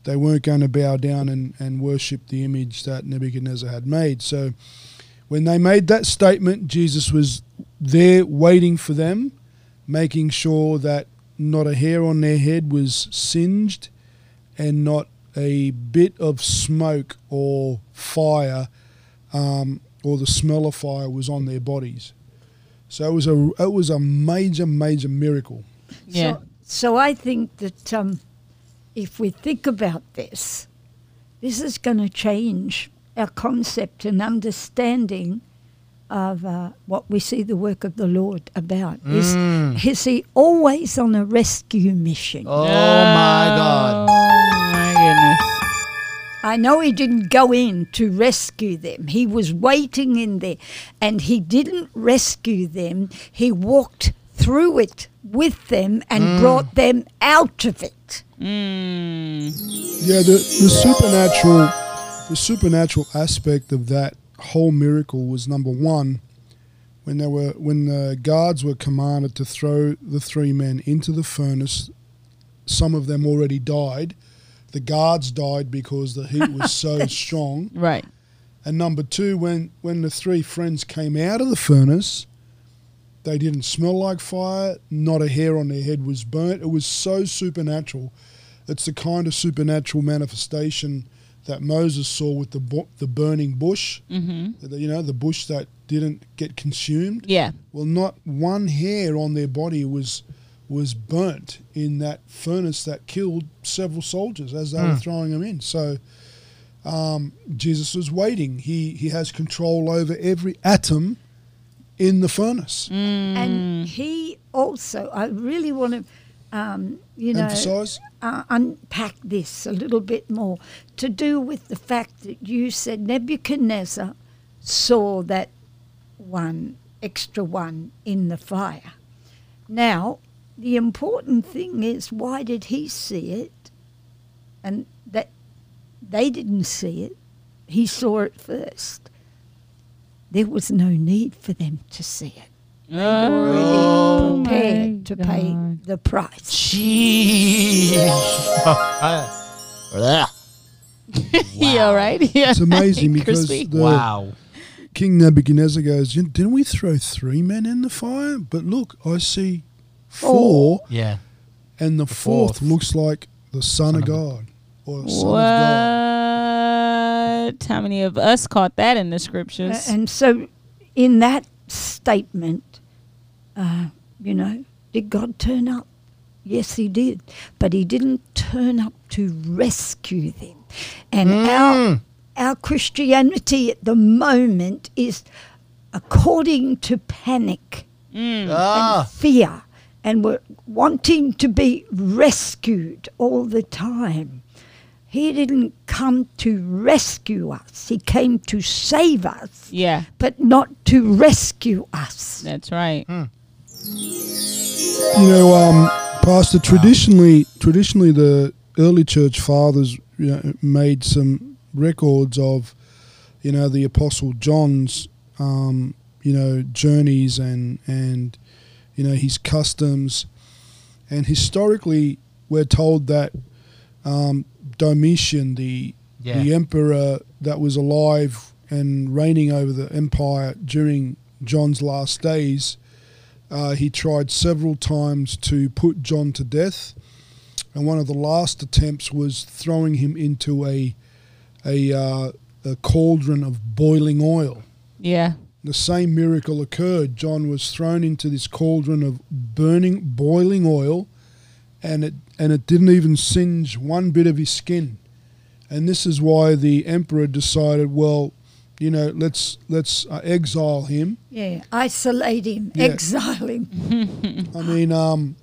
they weren't going to bow down and, and worship the image that Nebuchadnezzar had made. So when they made that statement, Jesus was there waiting for them, making sure that not a hair on their head was singed and not a bit of smoke or fire um, or the smell of fire was on their bodies. So it was a it was a major major miracle. yeah. So, so I think that um, if we think about this, this is going to change our concept and understanding of uh, what we see the work of the Lord about. Is, Mm. is he always on a rescue mission? Oh my God. I know he didn't go in to rescue them. He was waiting in there. And he didn't rescue them. He walked through it with them and brought them out of it. Mm. Yeah, the the supernatural the supernatural aspect of that whole miracle was number one when they were when the guards were commanded to throw the three men into the furnace, some of them already died. The guards died because the heat was so *laughs* strong. Right. And number two, when when the three friends came out of the furnace, they didn't smell like fire. Not a hair on their head was burnt. It was so supernatural. It's the kind of supernatural manifestation that Moses saw with the bu- the burning bush. Mm-hmm. The- You know, the bush that didn't get consumed. Yeah. Well, not one hair on their body was was burnt in that furnace that killed several soldiers as they were throwing them in. So um, Jesus was waiting. He he has control over every atom in the furnace. Mm. And he also, I really want to, um, you know, uh, unpack this a little bit more to do with the fact that you said Nebuchadnezzar saw that one extra one in the fire. Now, the important thing is why did he see it? And that they didn't see it. He saw it first. There was no need for them to see it. They were Oh already prepared to pay the price. Jeez. *laughs* Yeah, right. Yeah. *laughs* It's amazing because the wow. King Nebuchadnezzar goes, "Didn't we throw three men in the fire? But look, I see four, Yeah. and the, fourth, fourth. looks like the Son, of of God or Son of God." What? How many of us caught that in the Uh, scriptures? and so, in that statement, uh, you know, did God turn up? Yes, He did. But He didn't turn up to rescue them. And our, our Christianity at the moment is according to panic Ah. and fear. And we're wanting to be rescued all the time. He didn't come to rescue us, He came to save us yeah, but not to rescue us. that's right. You know, um, Pastor, traditionally, traditionally, the early church fathers you know, made some records of, you know, the Apostle John's, um, you know, journeys and and, you know, his customs, and historically, we're told that um, Domitian, the Yeah. the emperor that was alive and reigning over the empire during John's last days, uh, he tried several times to put John to death, and one of the last attempts was throwing him into a a, uh, a cauldron of boiling oil. Yeah. The same miracle occurred. John was thrown into this cauldron of burning, boiling oil, and it and it didn't even singe one bit of his skin. And this is why the emperor decided, well, you know, let's let's uh, exile him. Yeah, isolate him, Yeah. exile him. I mean, um,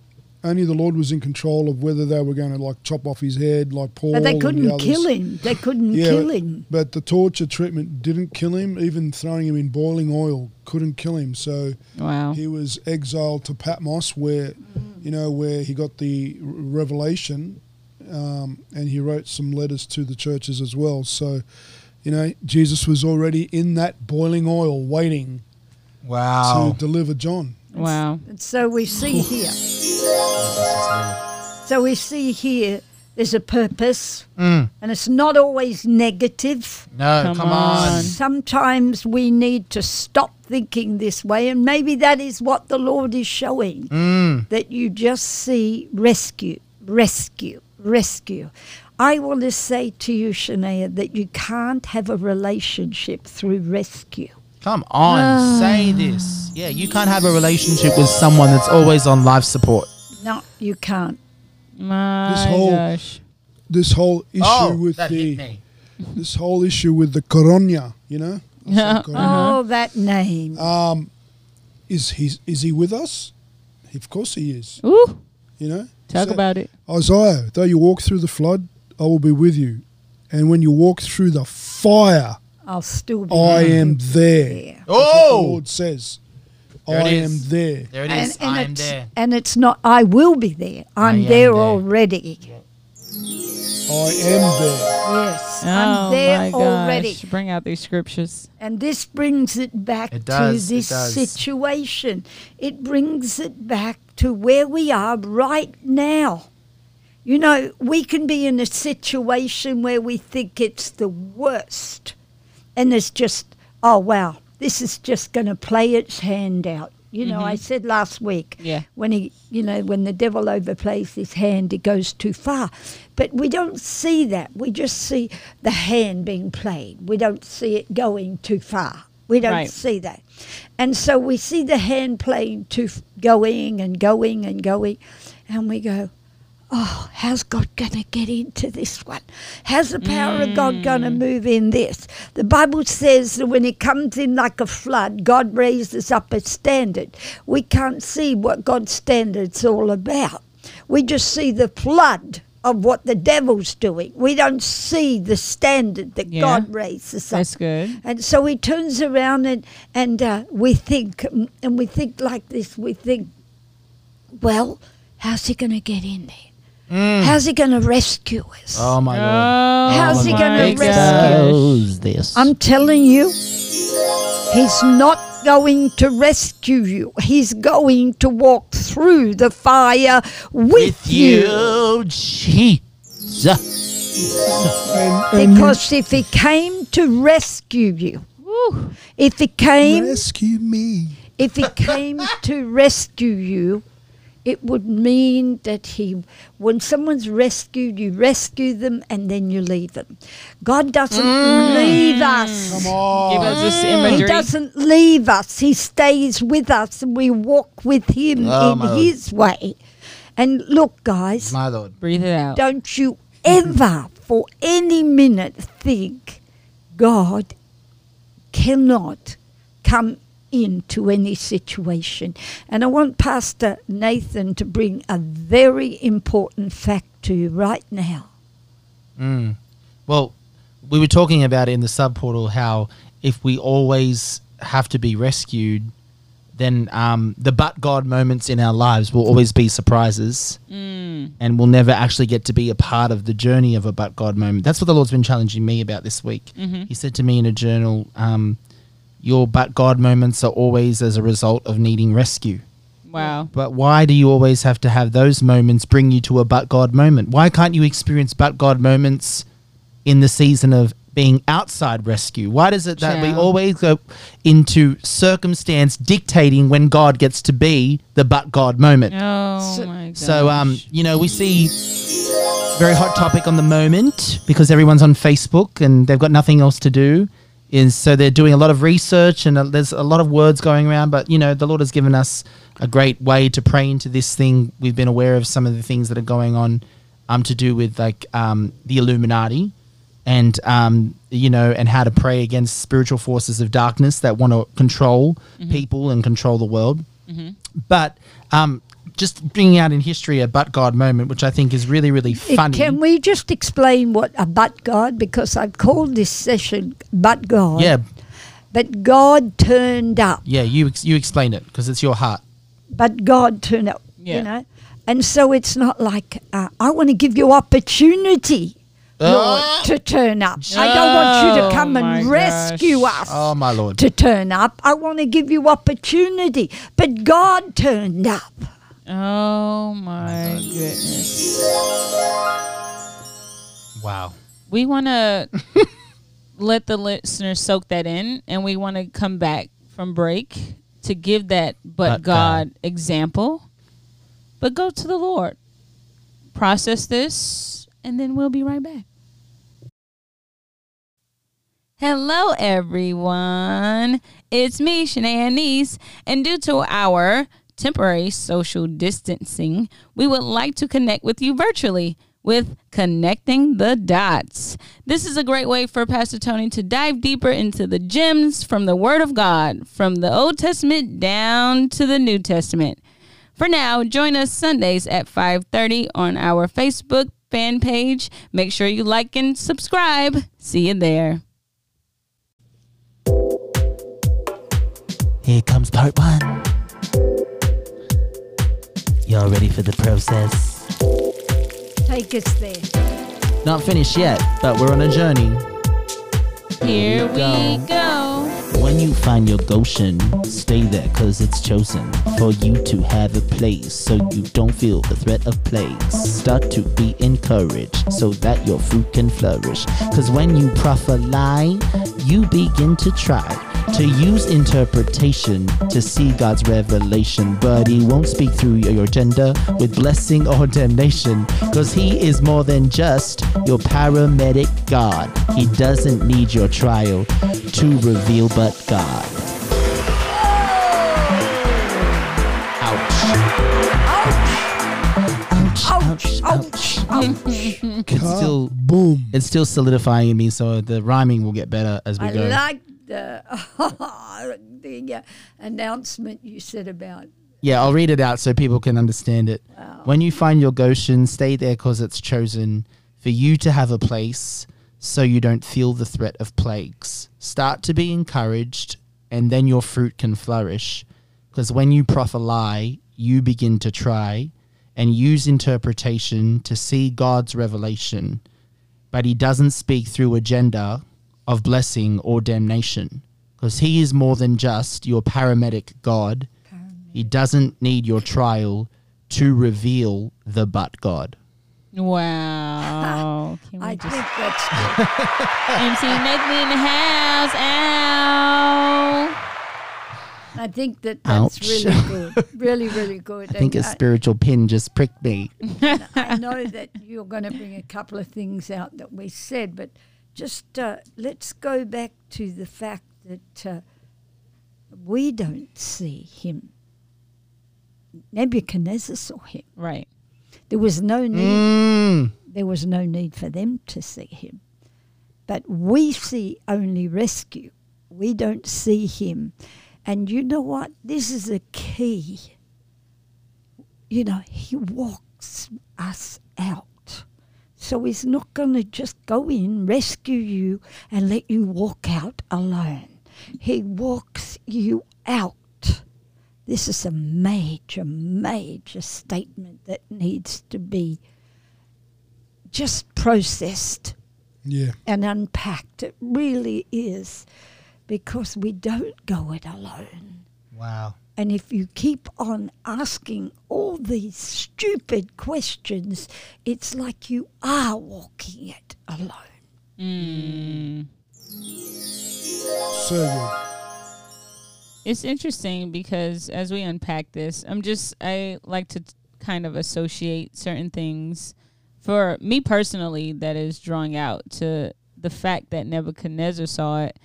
only the Lord was in control of whether they were going to like chop off his head, like Paul. But they couldn't others. kill him. They couldn't Yeah, kill him. But the torture treatment didn't kill him. Even throwing him in boiling oil couldn't kill him. So Wow. he was exiled to Patmos, where you know where he got the revelation, um, and he wrote some letters to the churches as well. So, you know, Jesus was already in that boiling oil, waiting Wow. to deliver John. Wow. And so we see here. So we see here there's a purpose, Mm. and it's not always negative. No, Come come, on. on. Sometimes we need to stop thinking this way, and maybe that is what the Lord is showing Mm. that you just see rescue, rescue, rescue. I want to say to you, Shania, that you can't have a relationship through rescue. Come on. Ah. Say this. Yeah, you can't have a relationship with someone that's always on life support. No, you can't. My whole- gosh. This whole issue oh, with that the hit me. this whole issue with the coronia, you know, *laughs* Yeah. Oh, that name. um, is he is he with us? Of course he is. Ooh. You know, Talk So- about it. Isaiah. Though you walk through the flood, I will be with you, and when you walk through the fire, I'll still be. I am there. there. That's what the Oh, Lord says, There I am there. there it And, and I'm there. and it's not, I will be there. I'm there, there. already. I am there. Yes, Oh I'm there my already. Bring out these scriptures. And this brings it back It does, to it this does. situation. It brings it back to where we are right now. You know, we can be in a situation where we think it's the worst. And it's just, oh, wow, this is just going to play its hand out. You know, I mm-hmm. said last week, Yeah. when he, you know, when the devil overplays his hand, it goes too far. But we don't see that. We just see the hand being played. We don't see it going too far. We don't Right. see that. And so we see the hand playing too going and going and going, and we go, oh, how's God going to get into this one? How's the power of God going to move in this? The Bible says that when it comes in like a flood, God raises up a standard. We can't see what God's standard's all about. We just see the flood of what the devil's doing. We don't see the standard that Yeah. God raises up. That's good. And so he turns around and and uh, we think and we think like this. We think, well, how's he going to get in there? How's he going to rescue us? Oh my lord. Oh, How's he gonna rescue us? this. I'm telling you, he's not going to rescue you. He's going to walk through the fire with, with you. you, Jesus. And, and Because if he came to rescue you, Woo. if he you came rescue me. if he came to rescue you, it would mean that he, when someone's rescued, you rescue them and then you leave them. God doesn't mm. leave us. Come on. Give us this He doesn't leave us. He stays with us and we walk with him Oh, in my Lord. his way. And look, guys, My lord. Breathe it out. don't you ever for any minute think God cannot come into any situation. And I want Pastor Nathan to bring a very important fact to you right now. Mm. Well, we were talking about it in the sub portal how if we always have to be rescued, then um, the but God moments in our lives will always be surprises, Mm. and we'll never actually get to be a part of the journey of a but God moment. That's what the Lord's been challenging me about this week. Mm-hmm. He said to me in a journal, um, "Your but God moments are always as a result of needing rescue." Wow. But why do you always have to have those moments bring you to a but God moment? Why can't you experience but God moments in the season of being outside rescue? Why does it that we always go into circumstance dictating when God gets to be the but God moment? Oh So- my god. So, um, you know, we see very hot topic on the moment because everyone's on Facebook and they've got nothing else to do. Is so they're doing a lot of research and uh, there's a lot of words going around. But you know, the Lord has given us a great way to pray into this thing. We've been aware of some of the things that are going on, um, to do with like um the Illuminati, and um, you know, and how to pray against spiritual forces of darkness that want to control people and control the world but um, just bringing out in history a but God moment, which I think is really, really It- funny. Can we just explain what a but God? Because I've called this session but God. yeah, But God turned up. yeah. You you explain it because it's your heart. But God turned up. Yeah. You know? And so it's not like uh, I want to give you opportunity, Lord, Oh. to turn up. I don't want you Oh to come my and rescue gosh. us Oh my Lord! to turn up. I want to give you opportunity. But God turned up. Oh my goodness. Wow. We want to *laughs* let the listeners soak that in, and we want to come back from break to give that but, But God, God. example. But go to the Lord, process this, and then we'll be right back. Hello, everyone. It's me, Shanae Anise, and due to our temporary social distancing, we would like to connect with you virtually with Connecting the Dots. This is a great way for Pastor Tony to dive deeper into the gems from the Word of God, from the Old Testament down to the New Testament. For now, join us Sundays at 5:30 on our Facebook fan page. Make sure you like and subscribe. See you there. Here comes part one. Y'all ready for the process? Take us there. Not finished yet, but we're on a journey. Here we go. go. When you find your Goshen, stay there cause it's chosen for you to have a place so you don't feel the threat of plagues. Start to be encouraged so that your fruit can flourish. Cause when you proffer lie, you begin to try to use interpretation to see God's revelation, but He won't speak through your gender with blessing or damnation, cause He is more than just your paramedic God. He doesn't need your trial to reveal but God. Ouch. Ouch. Ouch. Ouch. It's still boom. it's still solidifying in me, so the rhyming will get better as we I go. like the, *laughs* the uh, announcement you said about Yeah, I'll read it out so people can understand it. Wow. When you find your Goshen, stay there because it's chosen for you to have a place so you don't feel the threat of plagues. Start to be encouraged, and then your fruit can flourish. Because when you proffer lie, you begin to try and use interpretation to see God's revelation. But he doesn't speak through agenda of blessing or damnation. Because he is more than just your paramedic God. He doesn't need your trial to reveal the but God. Wow. *laughs* Can we I just think that's *laughs* good. MC Nathan in the house? Ow. I think that that's Ouch. really good. *laughs* Really, really good. I think a And spiritual pin just pricked me. I know that you're going to bring a couple of things out that we said, but just uh, let's go back to the fact that uh, we don't see him. Nebuchadnezzar saw him. Right. There was no need. Mm. There was no need for them to see him, but we see only rescue. We don't see him, and you know what? This is a key. You know, he walks us out. So he's not going to just go in, rescue you, and let you walk out alone. He walks you out. This is a major, major statement that needs to be just processed Yeah. and unpacked. It really is because we don't go it alone. Wow. And if you keep on asking all these stupid questions, it's like you are walking it alone. Mm. So. It's interesting because as we unpack this, I'm just I like to t- kind of associate certain things for me personally that is drawing out to the fact that Nebuchadnezzar saw it.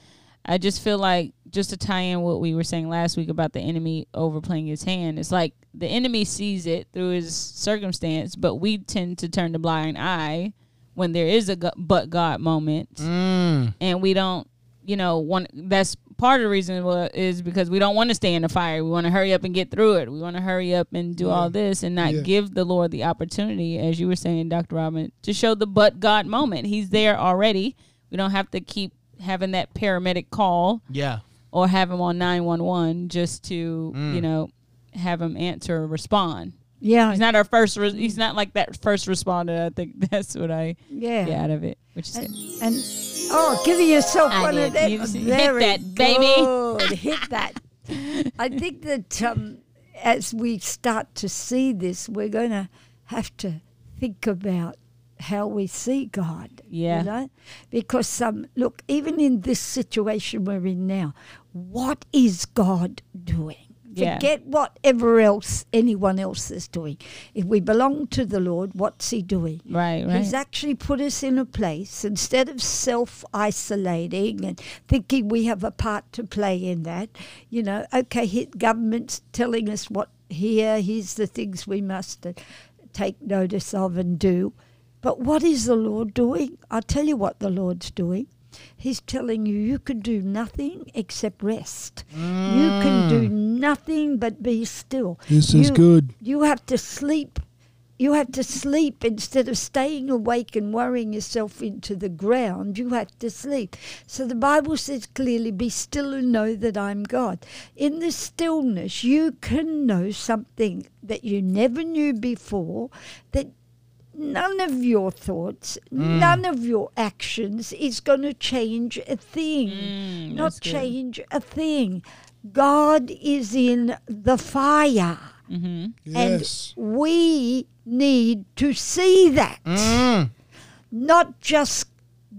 I just feel like just to tie in what we were saying last week about the enemy overplaying his hand, it's like the enemy sees it through his circumstance, but we tend to turn the blind eye when there is a but God moment. Mm. and we don't you know want that's part of the reason is because we don't want to stay in the fire. We want to hurry up and get through it. We want to hurry up and do all this and not Yeah. give the lord the opportunity as you were saying dr robin to show the but god moment. He's there already. We don't have to keep having that paramedic call. Yeah. Or have him on 911 just to Mm. you know have him answer or respond Yeah, he's not our first re- he's not like that first responder i think *laughs* that's what i yeah. get out of it which is And, and oh, give yourself I one did. of them. You just hit that, baby. *laughs* Hit that. I think that um, as we start to see this, we're going to have to think about how we see God. Yeah. You know? Because, um, look, even in this situation we're in now, what is God doing? Yeah. Forget whatever else anyone else is doing. If we belong to the Lord, what's He doing? right right He's actually put us in a place instead of self isolating and thinking we have a part to play in that. You know, okay, government's telling us what here, here's the things we must uh, take notice of and do. But what is the Lord doing? I'll tell you what the Lord's doing. He's telling you you can do nothing except rest. You can do mm. nothing but be still. This is good. You have to sleep. You have to sleep instead of staying awake and worrying yourself into the ground. You have to sleep. So the Bible says clearly, Be still and know that I'm God. In the stillness, you can know something that you never knew before that none of your thoughts, none of your actions is going to change a thing. Mm, Not change a thing. God is in the fire. Yes. And we need to see that. Mm. Not just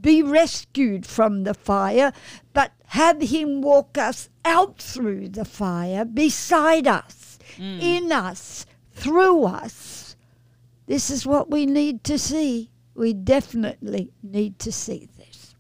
be rescued from the fire, but have Him walk us out through the fire, beside us, in us, through us. This is what we need to see. We definitely need to see this.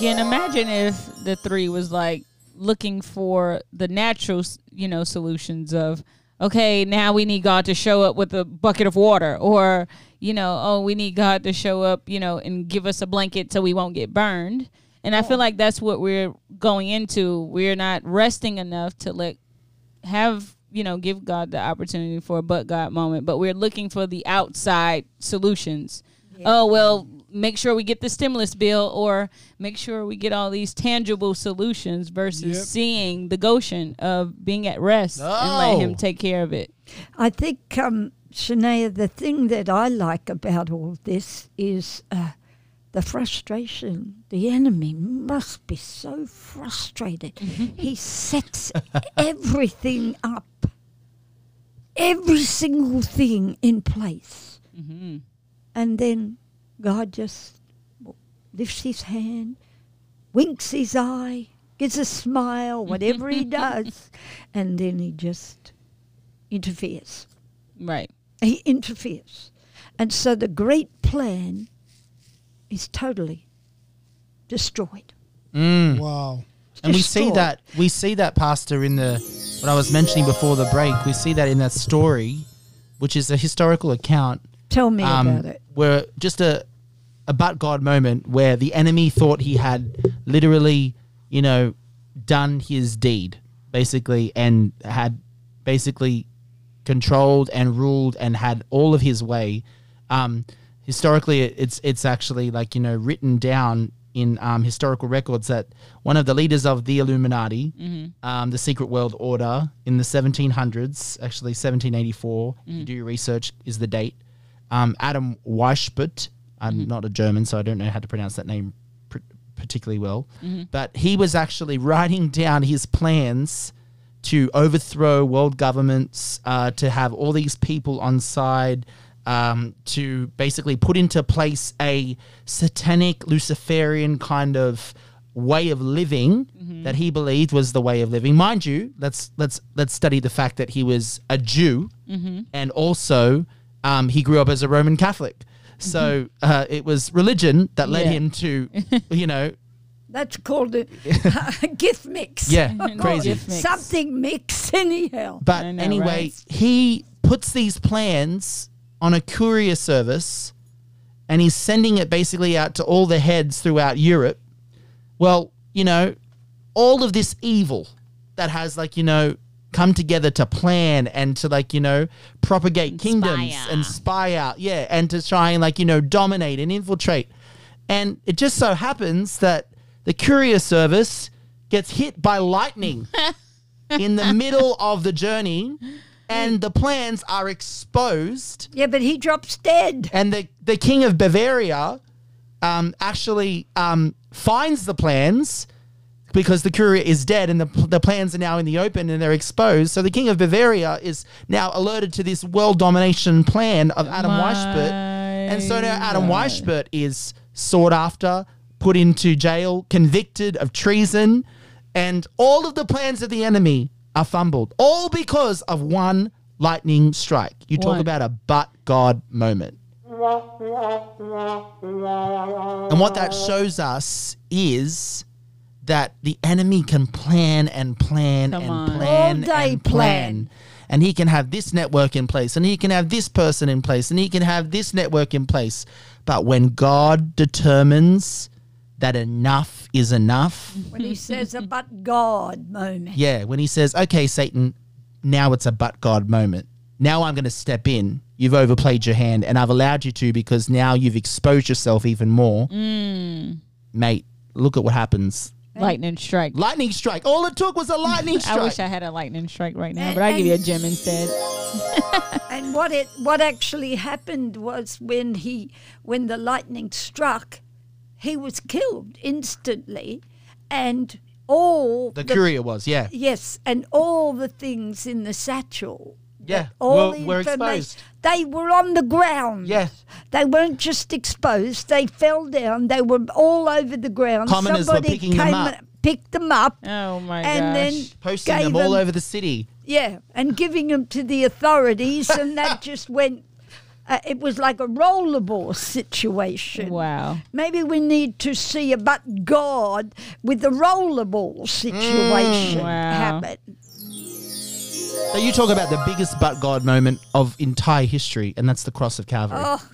Yeah, and imagine if the three was like looking for the natural, you know, solutions of, okay, now we need God to show up with a bucket of water, or you know, oh, we need God to show up, you know, and give us a blanket so we won't get burned. And I feel like that's what we're going into. We're not resting enough to let have you know give God the opportunity for a but God moment, but we're looking for the outside solutions. Oh well, make sure we get the stimulus bill, or make sure we get all these tangible solutions versus Yep. seeing the Goshen of being at rest and let Him take care of it. I think, um, Shania, the thing that I like about all this is uh, the frustration. The enemy must be so frustrated. he sets everything up, every single thing in place. Mm-hmm. And then God just lifts his hand, winks his eye, gives a smile, whatever he *laughs* does, and then he just interferes. Right. He interferes. And so the great plan is totally destroyed. Mm. Wow. And we see that we see that pastor in the what I was mentioning before the break. We see that in that story, which is a historical account Tell me um, about it. where just a a but God moment where the enemy thought he had literally, you know, done his deed basically and had basically controlled and ruled and had all of his way. Um, historically, it's it's actually like you know written down in um, historical records that one of the leaders of the Illuminati, um, the secret world order in the 1700s, actually 1784, if you do your research, is the date. Um, Adam Weishaupt, I'm not a German, so I don't know how to pronounce that name pr- particularly well, but he was actually *laughs* writing down his plans to overthrow world governments, uh, to have all these people on side, um, to basically put into place a satanic Luciferian kind of way of living that he believed was the way of living. Mind you, let's let's let's study the fact that he was a Jew and also um, he grew up as a Roman Catholic. So uh, it was religion that led Yeah. him to, *laughs* you know, That's called a, a *laughs* *laughs* gift mix. yeah, No crazy. gift mix. Something mix anyhow. But know, anyway, right? he puts these plans on a courier service and he's sending it basically out to all the heads throughout Europe. Well, you know, all of this evil that has like, you know, come together to plan and to like, you know, propagate kingdoms and spy out. Yeah, and to try and like, you know, dominate and infiltrate. And it just so happens that the courier service gets hit by lightning *laughs* in the middle of the journey and the plans are exposed Yeah, but he drops dead. and the, the king of bavaria um, actually um, finds the plans because the courier is dead and the, the plans are now in the open and they're exposed so the king of bavaria is now alerted to this world domination plan of adam weishaupt and so now adam God. weishaupt is sought after put into jail convicted of treason and all of the plans of the enemy are fumbled all because of one lightning strike you talk One. about a but god moment and what that shows us is that the enemy can plan and plan Come and on. plan All day and plan. plan. And he can have this network in place, and he can have this person in place, and he can have this network in place. But when God determines that enough is enough, When he says a but God moment. yeah, when he says, okay, Satan, now it's a but God moment. Now I'm going to step in. You've overplayed your hand, and I've allowed you to because now you've exposed yourself even more. Mm. Mate, look at what happens. Lightning strike. Lightning strike. All it took was a lightning strike. *laughs* I wish I had a lightning strike right now, but I give you a gem instead. *laughs* And what it what actually happened was when he when the lightning struck, he was killed instantly, and all The courier was, yeah. yes, and all the things in the satchel. Yeah, all were- the were information- exposed. They were on the ground. Yes. They weren't just exposed. They fell down. They were all over the ground. Commoners were Somebody picking them came up. and picked them up. Oh my and gosh. then Posting them all over the city. yeah, and giving them to the authorities, and that *laughs* just went. Uh, it was like a rollerball situation. wow. Maybe we need to see about God with the rollerball situation Wow. happen. So you talk about the biggest but God moment of entire history, and that's the cross of Calvary. Oh,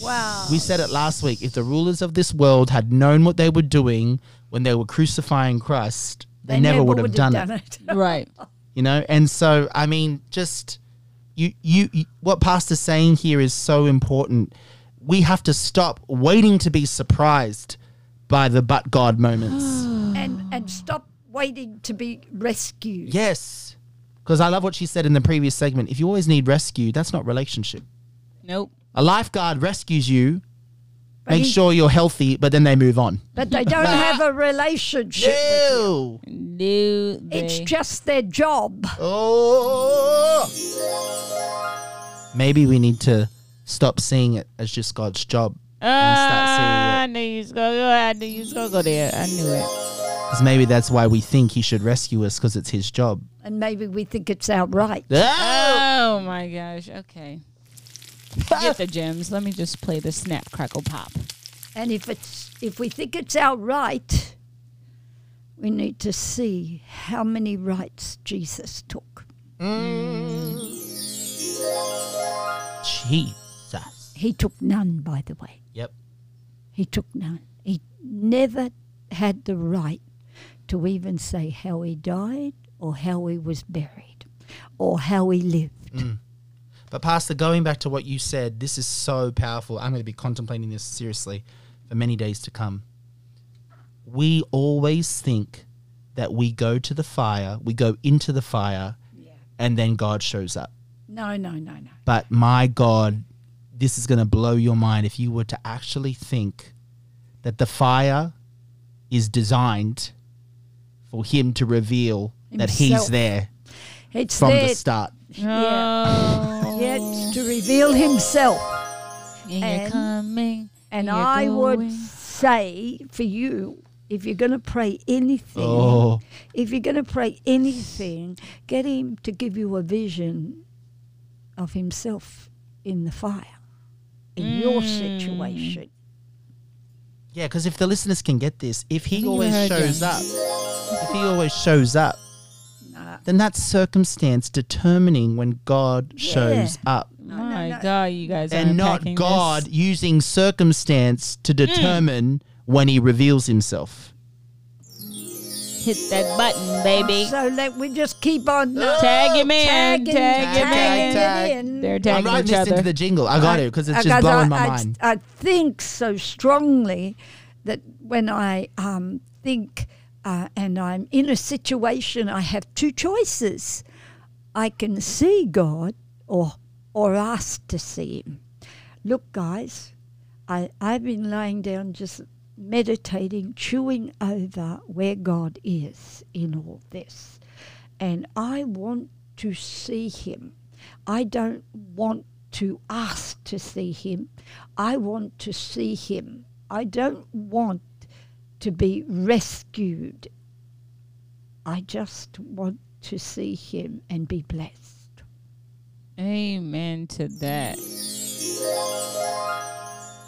wow. We said it last week. If the rulers of this world had known what they were doing when they were crucifying Christ, they, never, would have done, it. Right. You know, and so I mean, just you, you, you, what Pastor's saying here is so important. We have to stop waiting to be surprised by the but God moments. *gasps* and and stop waiting to be rescued. yes, because I love what she said in the previous segment. If you always need rescue, that's not relationship. Nope. A lifeguard rescues you, But make he- sure you're healthy, but then they move on. But they don't *laughs* have a relationship with you. Ew. It's just their job. Oh. Maybe we need to stop seeing it as just God's job. and start seeing it- Ah, I knew you was gonna go. I knew you was gonna go there. I knew it. Because maybe that's why we think he should rescue us because it's his job. And maybe we think it's our right. Oh my gosh. Okay. Get the gems. Let me just play the snap crackle pop. And if it's if we think it's our right, we need to see how many rights Jesus took. Jesus. He took none, by the way. Yep. He took none. He never had the right to even say how he died or how he was buried or how he lived. Mm. But Pastor, going back to what you said, this is so powerful. I'm going to be contemplating this seriously for many days to come. We always think that we go to the fire, we go into the fire, and then God shows up. No, no, no, no. But my God, this is going to blow your mind if you were to actually think that the fire is designed for Him to reveal that He's there It's from there. the start. Oh. Yeah, it's to reveal himself. And you're And- coming. And you're I would say for you, if you're going to pray anything, Oh. if you're going to pray anything, get him to give you a vision of himself in the fire, in your Mm. situation. Yeah, because if the listeners can get this, if He always shows that? up, if He always shows up, Nah. Then that's circumstance determining when God shows up. My no. God, you guys are and not God this. using circumstance to determine when he reveals himself. Hit that button, baby. So let we just keep on uh, Tag him in. tagging, Tag him tagging in. tag. it in. They're I'm tagging writing each this other. into the jingle. I got it because it's just blowing I, my I, mind. I think so strongly that when I um, think uh, and I'm in a situation, I have two choices. I can see God or or ask to see Him. Look, guys, I, I've been laying down just meditating, chewing over where God is in all this. And I want to see Him. I don't want to ask to see Him. I want to see Him. I don't want to be rescued. I just want to see Him and be blessed. Amen to that.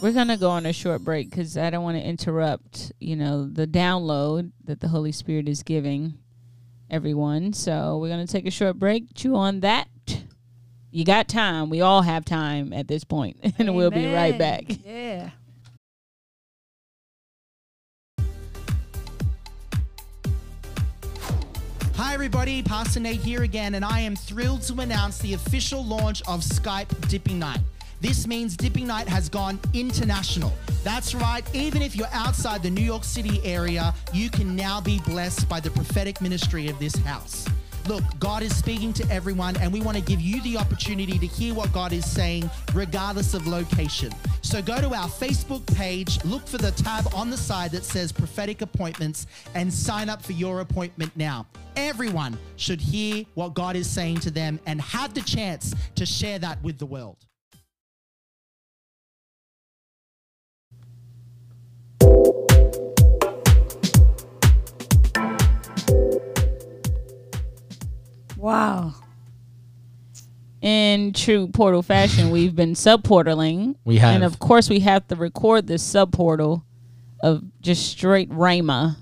We're gonna go on a short break because I don't want to interrupt, you know, the download that the Holy Spirit is giving everyone. So we're gonna take a short break. Chew on that. You got time. We all have time at this point, *laughs* and we'll be right back. Yeah. Everybody. Pastor Nate here again, and I am thrilled to announce the official launch of Skype Dipping Night. This means Dipping Night has gone international. That's right, even if you're outside the New York City area, you can now be blessed by the prophetic ministry of this house. Look, God is speaking to everyone, and we want to give you the opportunity to hear what God is saying, regardless of location. So go to our Facebook page, look for the tab on the side that says prophetic appointments, and sign up for your appointment now. Everyone should hear what God is saying to them and have the chance to share that with the world. Wow. In true portal fashion, we've been subportaling. We have. And of course, we have to record this subportal of just straight Rhema.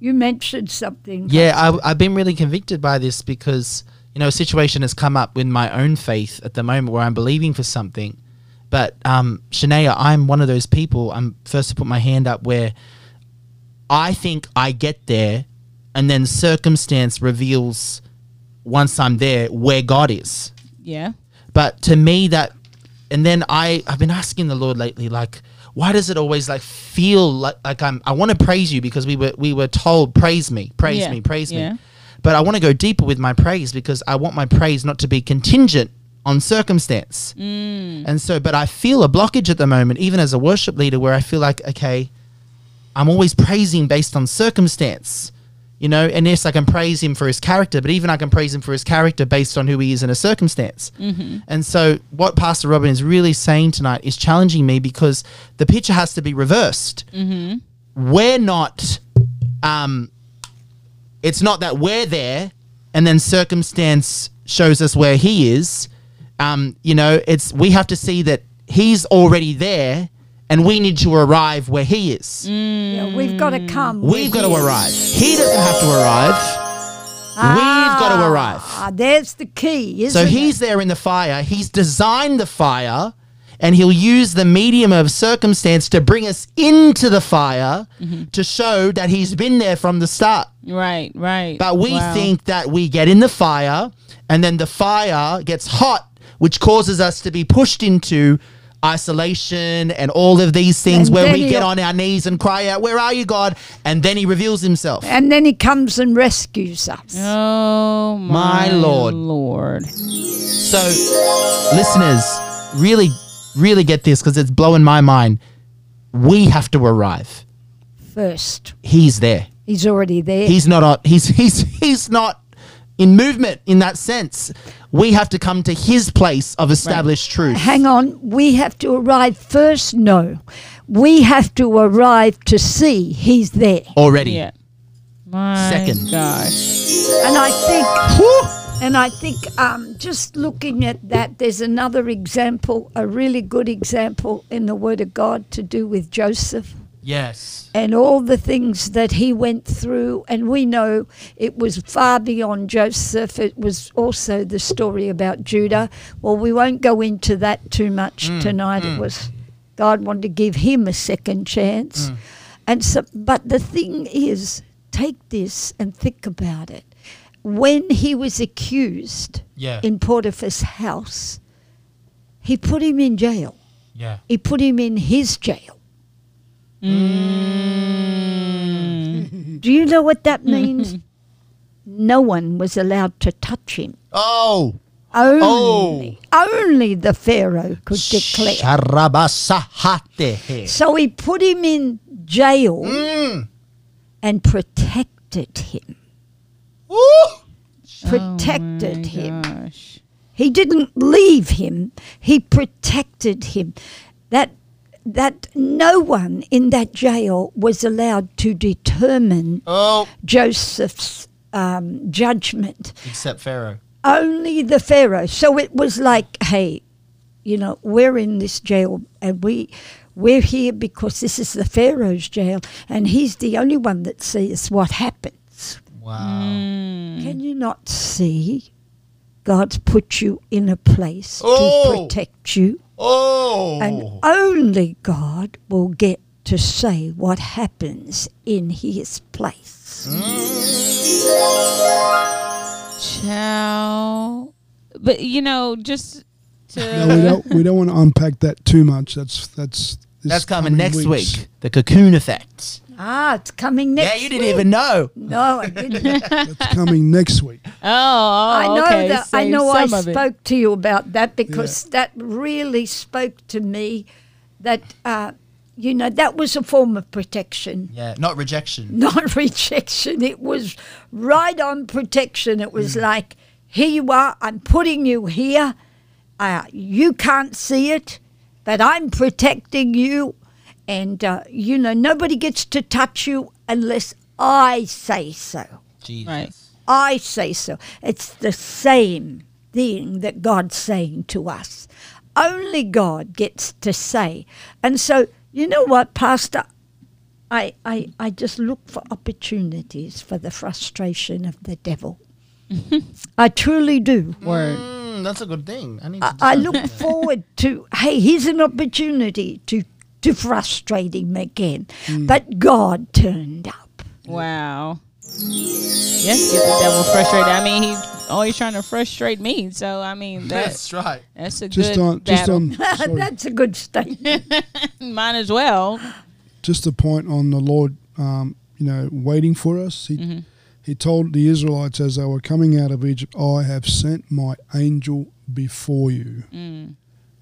You mentioned something. Yeah, I, I've been really convicted by this because, you know, a situation has come up with my own faith at the moment where I'm believing for something. But, um, Shania, I'm one of those people, I'm first to put my hand up where I think I get there and then circumstance reveals once I'm there where God is. Yeah. But to me, that, and then I, I've been asking the Lord lately, like, why does it always like feel like, like I'm, I want to praise you because we were, we were told, praise me, praise Yeah, me, praise yeah. me. But I want to go deeper with my praise because I want my praise not to be contingent on circumstance. Mm. And so, but I feel a blockage at the moment, even as a worship leader, where I feel like, okay, I'm always praising based on circumstance. You know, and yes, I can praise him for his character, but even I can praise him for his character based on who he is in a circumstance. And so, what Pastor Robin is really saying tonight is challenging me because the picture has to be reversed. We're not, um, it's not that we're there and then circumstance shows us where he is. Um, you know, it's we have to see that he's already there and we need to arrive where he is. Yeah, mm. we've got to come. We've got to arrive. He doesn't have to arrive. We've ah, got to arrive. Ah, there's the key, isn't So it? he's there in the fire. He's designed the fire, and he'll use the medium of circumstance to bring us into the fire mm-hmm. to show that he's been there from the start. Right, right. But we Wow. think that we get in the fire, and then the fire gets hot, which causes us to be pushed into isolation and all of these things And where we get on our knees and cry out, Where are you, God? And then he reveals himself. And then he comes and rescues us. Oh My my, Lord. Lord. So, listeners, really, really get this because it's blowing my mind. We have to arrive. First, He's there. he's already there. He's not. On, he's he's *laughs* he's not in movement in that sense. We have to come to his place of established truth. Hang on, we have to arrive first. No, we have to arrive to see he's there. already. Yeah. My Second. gosh. And I think, and I think, um, just looking at that, there's another example, a really good example in the Word of God to do with Joseph Yes. and all the things that he went through. And we know it was far beyond Joseph. It was also the story about Judah. Well, we won't go into that too much mm, tonight. It mm. was God wanted to give him a second chance. Mm. And so, but the thing is, take this and think about it. When he was accused Yeah. in Potiphar's house, he put him in jail. Yeah. He put him in his jail. Mm. Do you know what that means? no one was allowed to touch him. Oh. Only, only the Pharaoh could declare. So he put him in jail Mm. and protected him. Woo. Protected Oh him. Gosh. He didn't leave him. He protected him. That that no one in that jail was allowed to determine Oh. Joseph's um, judgment. Except Pharaoh. only the pharaoh so it was like hey you know we're in this jail and we we're here because this is the pharaoh's jail and he's the only one that sees what happens Wow. Mm. can you not see god's put you in a place Oh. to protect you Oh. and only god will get to say what happens in his place Chow. But you know, just to No, we don't. We don't want to unpack that too much. That's that's. this That's coming next weeks. week. The cocoon effect. Ah, it's coming next. Yeah, you didn't week. even know. No, I didn't. *laughs* That's coming next week. Oh, oh I know okay. that. I know I some it. spoke to you about that because that really spoke to me. That uh, you know that was a form of protection, Yeah, not rejection. *laughs* not rejection. It was right on protection. It was like, here you are. I'm putting you here. Uh, you can't see it, but I'm protecting you. And uh, you know nobody gets to touch you unless I say so. Jesus. Right. I say so. It's the same thing that God's saying to us. Only God gets to say. And so, you know what, Pastor? I, I, I just look for opportunities for the frustration of the devil. *laughs* I truly do. Word. Mm, that's a good thing. I need to. I, I look that. forward to, hey, here's an opportunity to, to frustrate him again. But God turned up. Wow. Yes, get the devil frustrated. I mean, he's always trying to frustrate me. So I mean, that That's right. that's a Just good on, just battle. on, *laughs* That's a good statement. *laughs* Mine as well. just a point on the Lord, um, you know, waiting for us. He, Mm-hmm. he told the Israelites as they were coming out of Egypt, I have sent my angel before you. Mm.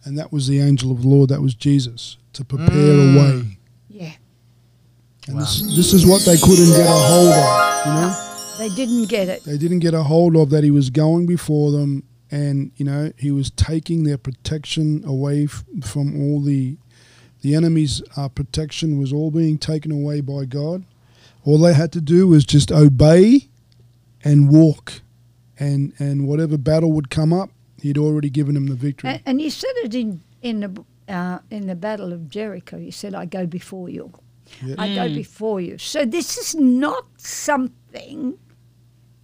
And that was the angel of the Lord, that was Jesus, to prepare Mm. a way. Yeah. And this, this is what they couldn't get a hold of, you know? They didn't get it. They didn't get a hold of that he was going before them and, you know, he was taking their protection away f- from all the the enemy's uh, protection was all being taken away by God. All they had to do was just obey and walk, and and whatever battle would come up, he'd already given them the victory. And, and you said it in in the uh, in the Battle of Jericho. You said, "I go before you. Yeah. I go before you." So this is not something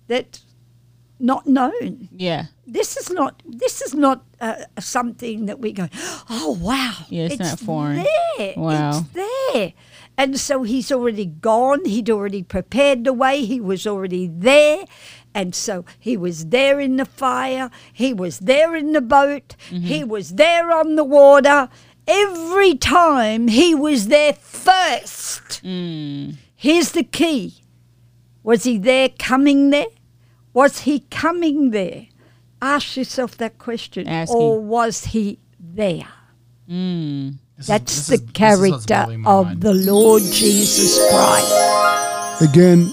that's not known. Yeah. This is not. This is not uh, something that we go. Oh wow! Yeah, it's not foreign. There. Wow. It's there. And so he's already gone. He'd already prepared the way. He was already there. And so he was there in the fire. He was there in the boat. He was there on the water. Every time he was there first. Mm. Here's the key Was he there coming there? Was he coming there? Ask yourself that question. Asking. Or was he there? Mm. This is- That's the is- this is what's character of mind. the Lord Jesus Christ. Again,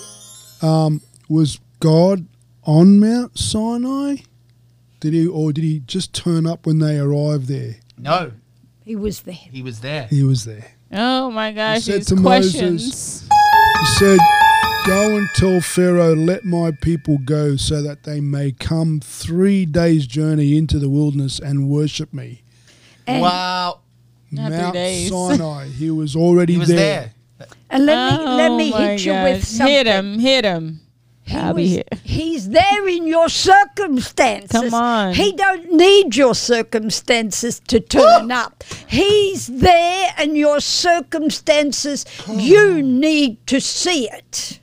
um, was God on Mount Sinai? Did he, or did he just turn up when they arrived there? No, He was there. he was there. He was there. Oh my gosh, said to questions. Moses- He said, Go and tell Pharaoh, let my people go so that they may come three days' journey into the wilderness and worship me. And, wow, Not three Mount. *laughs* Sinai. He was already he was there. there. and let me let Oh me my hit you with something. Hit him, hit him. He I'll be here. He's there in your circumstances. Come on. He don't need your circumstances to turn up. He's there and your circumstances you need to see it.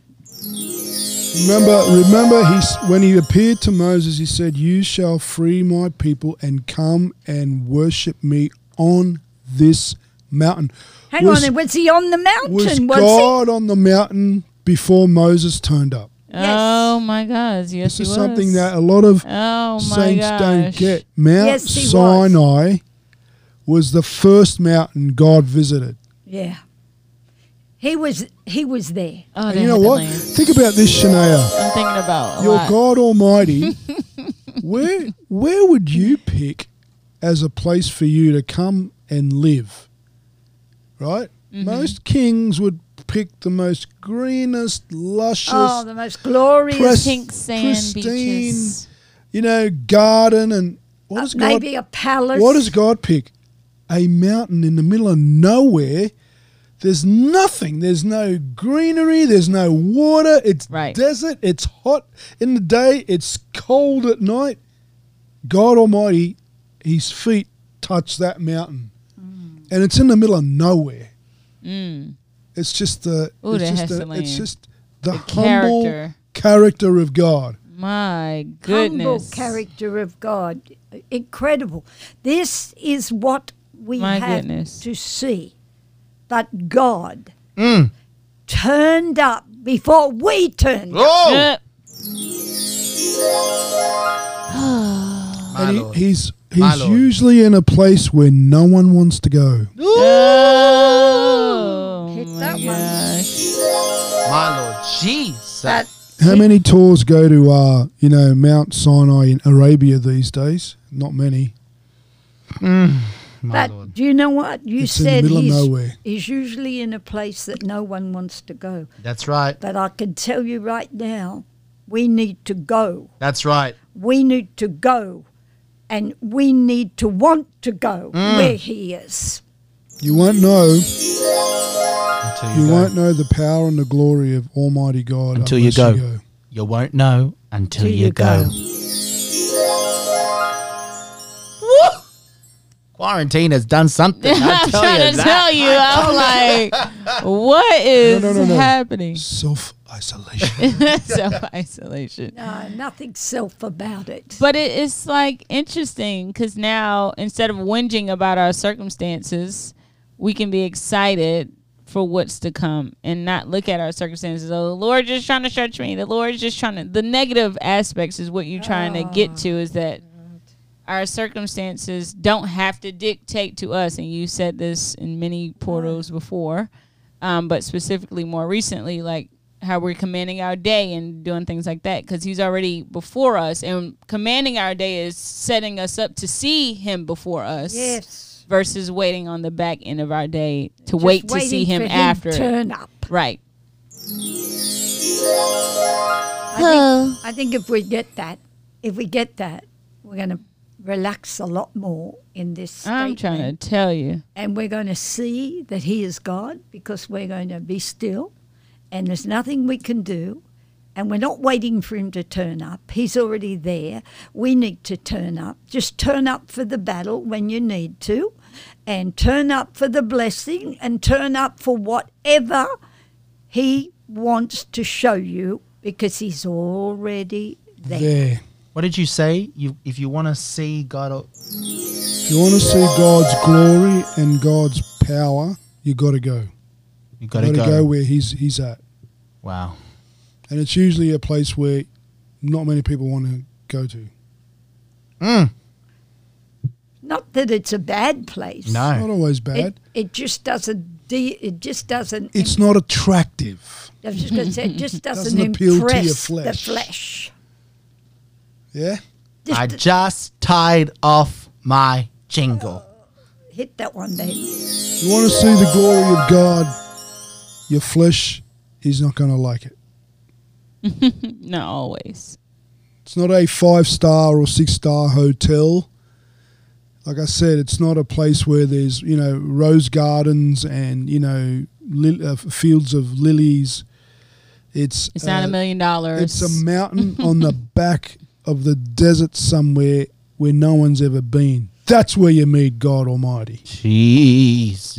Remember, remember, he's when he appeared to Moses, he said, "You shall free my people and come and worship me on this mountain." Hang Was- on, was he on the mountain? Was Was, God on the mountain before Moses turned up? Yes. Oh my God! yes, This he is was. something that a lot of oh my saints gosh. don't get. Mount Yes, he was. Sinai was. the first mountain God visited. Yeah. He was he was there. Oh, and you know what? land. Think about this, Shania. I'm thinking about a Your lot. God Almighty, *laughs* where where would you pick as a place for you to come and live? Right? Mm-hmm. Most kings would pick the most greenest, luscious, Oh, the most glorious Press- Pink sand pristine, beaches. you know, garden and what uh, does God maybe a palace. What does God pick? A mountain in the middle of nowhere. There's nothing. There's no greenery. There's no water. It's Right. desert. It's hot in the day. It's cold at night. God Almighty, His feet touch that mountain, and it's in the middle of nowhere. Mm. It's just the. Ooh, it's just has the, to It's just the, The humble character. character of God. My goodness. humble goodness. character of God. Incredible. This is what we My have goodness. to see. But God, Mm. turned up before we turned. Oh, my and he, he's My he's lord. usually in a place where no one wants to go. Oh, Hit my that one. my lord. Jesus. That How many tours go to uh, you know Mount Sinai in Arabia these days? Not many. my But lord. do you know what you It's in the said? middle of he's, nowhere. he's usually in a place that no one wants to go. That's right. But I can tell you right now, we need to go. That's right. We need to go, and we need to want to go Mm. where he is. You won't know. Until you, You won't know the power and the glory of Almighty God Until you unless go. You won't know until Till you, you go. go. Quarantine has done something. I *laughs* I'm trying to that. tell you. I'm like, *laughs* what is no, no, no. happening? Self isolation. *laughs* Self isolation. No, nothing self about it. But it, it's like interesting because now instead of whinging about our circumstances, we can be excited for what's to come and not look at our circumstances. Oh, the Lord is just trying to stretch me. The Lord's just trying to. The negative aspects is what you're trying to get to is that our circumstances don't have to dictate to us. And you said this in many portals before, um, but specifically more recently, like how we're commanding our day and doing things like that because he's already before us and commanding our day is setting us up to see him before us yes. versus waiting on the back end of our day to Just wait to see him for after. turn up. right. I think, I think if we get that, if we get that, we're going to relax a lot more in this i'm trying to tell you. And we're going to see that He is God because we're going to be still and there's nothing we can do. And we're not waiting for Him to turn up. He's already there. We need to turn up. Just turn up for the battle when you need to, and turn up for the blessing, and turn up for whatever He wants to show you because He's already there. there. What did you say? You, if you want to see God, If you want to see God's glory and God's power, you got to go. you got Got to to go. go where He's He's at, Wow. and it's usually a place where not many people want to go to. Mm. Not that it's a bad place. No. it's Not always bad. it just doesn't. De- it just doesn't. It's not attractive. I was just going to say, it just *laughs* doesn't, Doesn't appeal to your impress flesh. the flesh. Yeah. Just I just tied off my jingle. hit that one, baby. You want to see the glory of God, your flesh is not going to like it. *laughs* not always It's not a five star or six star hotel. Like I said, it's not a place where there's you know rose gardens and you know li- uh, fields of lilies. It's it's not uh, a million dollars It's a mountain *laughs* on the back of the desert somewhere where no one's ever been. That's where you meet God Almighty. Jesus.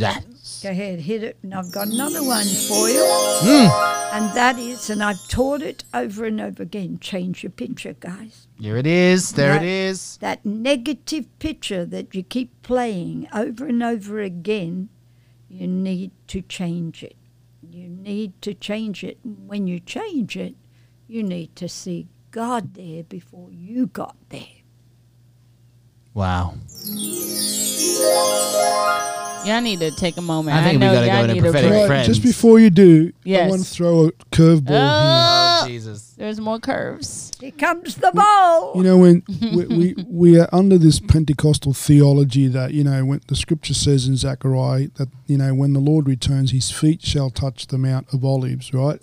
Go ahead, hit it. And I've got another one for you. Mm. And that is, and I've taught it over and over again change your picture, guys. Here it is. There it That- is. That negative picture that you keep playing over and over again, you need to change it. You need to change it. When you change it, you need to see God there before you got there. Wow. Y'all need to take a moment I i, think we know gotta go y'all into need a prophetic break. prayer. Right, just before you do, I Yes. want to throw a curveball. Oh, Oh, Jesus. there's more curves Here comes the ball. You know, when we, *laughs* we we are under this Pentecostal theology that you know when the Scripture says in Zechariah that you know when the Lord returns, His feet shall touch the Mount of Olives, right?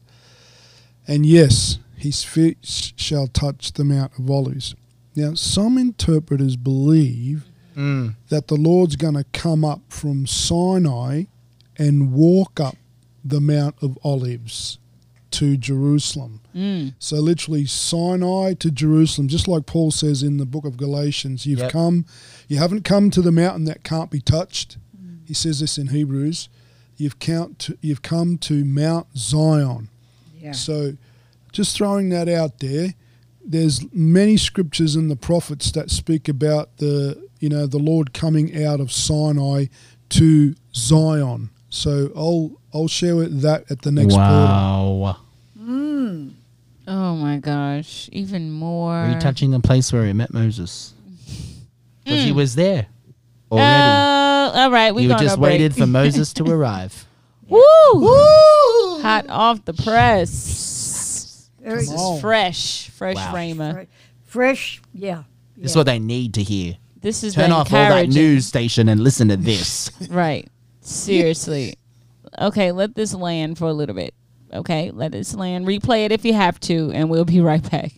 And yes, His feet sh- shall touch the Mount of Olives. Now, some interpreters believe Mm. that the Lord's going to come up from Sinai and walk up the Mount of Olives to Jerusalem. mm. So literally Sinai to Jerusalem, just like Paul says in the book of Galatians, you've Yep. come, you haven't come to the mountain that can't be touched. He says this in Hebrews. You've count to, you've come to Mount Zion. Yeah. So just throwing that out there, there's many scriptures in the prophets that speak about the you know the Lord coming out of Sinai to Zion. So I'll I'll share it, that at the next portal. wow. Mm. Oh my gosh, even more. Retouching the place where he met Moses. *laughs* Because he Mm. was there Uh, already. all right, we you gonna just break. waited for Moses to *laughs* arrive. Woo! Hot off the press. Very This is fresh, fresh Wow. Rhema. Fresh. Yeah. This is what they need to hear. This is Turn the off all that news station and listen to this. *laughs* Right. Seriously. okay, let this land for a little bit. Okay, let this land. Replay it if you have to, and we'll be right back.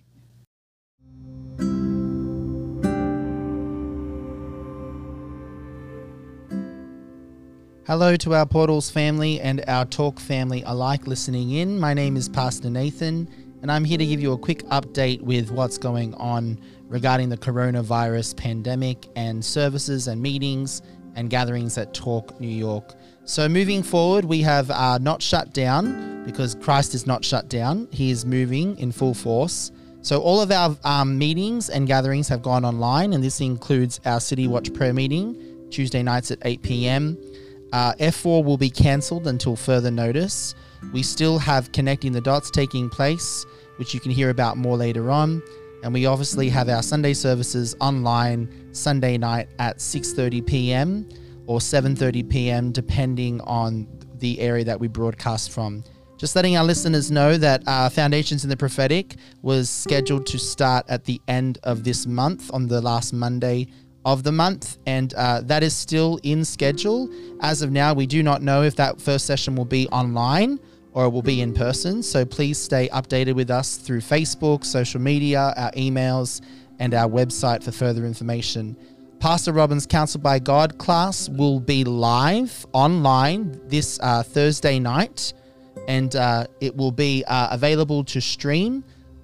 Hello to our Portals family and our Torque family alike listening in. My name is Pastor Nathan, and I'm here to give you a quick update with what's going on regarding the coronavirus pandemic and services and meetings and gatherings at Torque New York. So, moving forward, we have uh, not shut down because Christ is not shut down, He is moving in full force. So, all of our um, meetings and gatherings have gone online, and this includes our City Watch prayer meeting Tuesday nights at 8 p.m. Uh, F4 will be cancelled until further notice. We still have Connecting the Dots taking place, which you can hear about more later on. And we obviously have our Sunday services online Sunday night at 6:30 p.m. or 7:30 p.m. depending on the area that we broadcast from. Just letting our listeners know that uh, Foundations in the Prophetic was scheduled to start at the end of this month on the last Monday of the month, and uh, that is still in schedule. As of now, we do not know if that first session will be online or it will be in person. So please stay updated with us through Facebook, social media, our emails, and our website for further information. Pastor Robin's Counsel by God class will be live online this uh, Thursday night, and uh, it will be uh, available to stream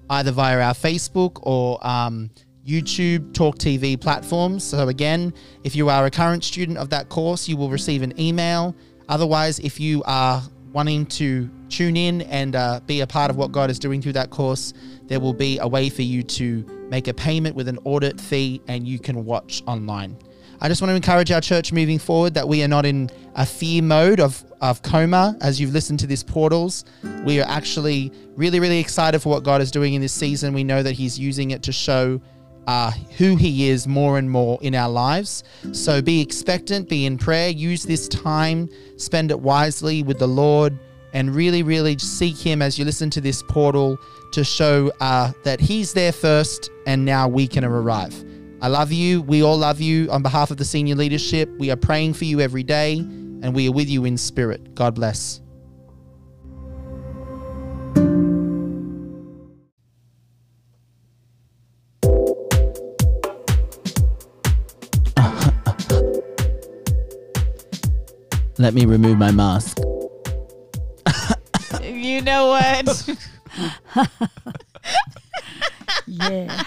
either via our Facebook or um, YouTube Torque TV platforms. So, again, if you are a current student of that course, you will receive an email. Otherwise, if you are wanting to tune in and uh, be a part of what God is doing through that course, there will be a way for you to make a payment with an audit fee and you can watch online. I just want to encourage our church moving forward that we are not in a fear mode of, of coma as you've listened to this portals. We are actually really, really excited for what God is doing in this season. We know that He's using it to show uh, who He is more and more in our lives. So be expectant, be in prayer, use this time, spend it wisely with the Lord, and really, really seek Him as you listen to this portal to show uh, that He's there first and now we can arrive. I love you. We all love you. On behalf of the senior leadership, we are praying for you every day and we are with you in spirit. God bless. *laughs* Let me remove my mask. You know what? *laughs* Yeah.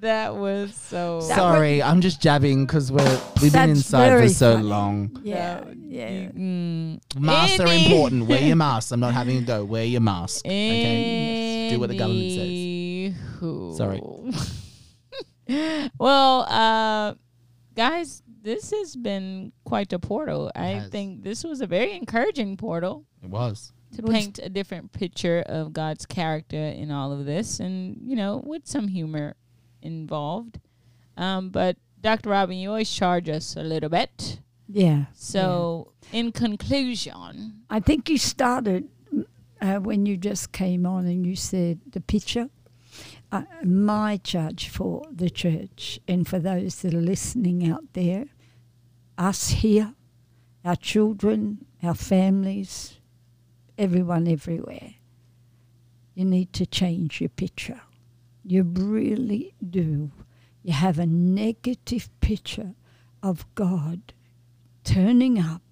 that was so. That Sorry, I'm just jabbing because we're we've been That's inside for very so funny. long. Yeah. that- Yeah. mm. Masks are important. Wear your *laughs* mask. I'm not having a go. Wear your mask. Okay. Do what the government says. Anywho. Sorry. *laughs* well, uh, guys, this has been quite a portal. I has. think this was a very encouraging portal It was. to paint a different picture of God's character in all of this, and you know, with some humor involved. Um, but Dr. Robin, you always charge us a little bit. Yeah. So, in conclusion, I think you started uh, when you just came on and you said the picture. Uh, my charge for the church and for those that are listening out there, us here, our children, our families, everyone everywhere, you need to change your picture. You really do. You have a negative picture of God turning up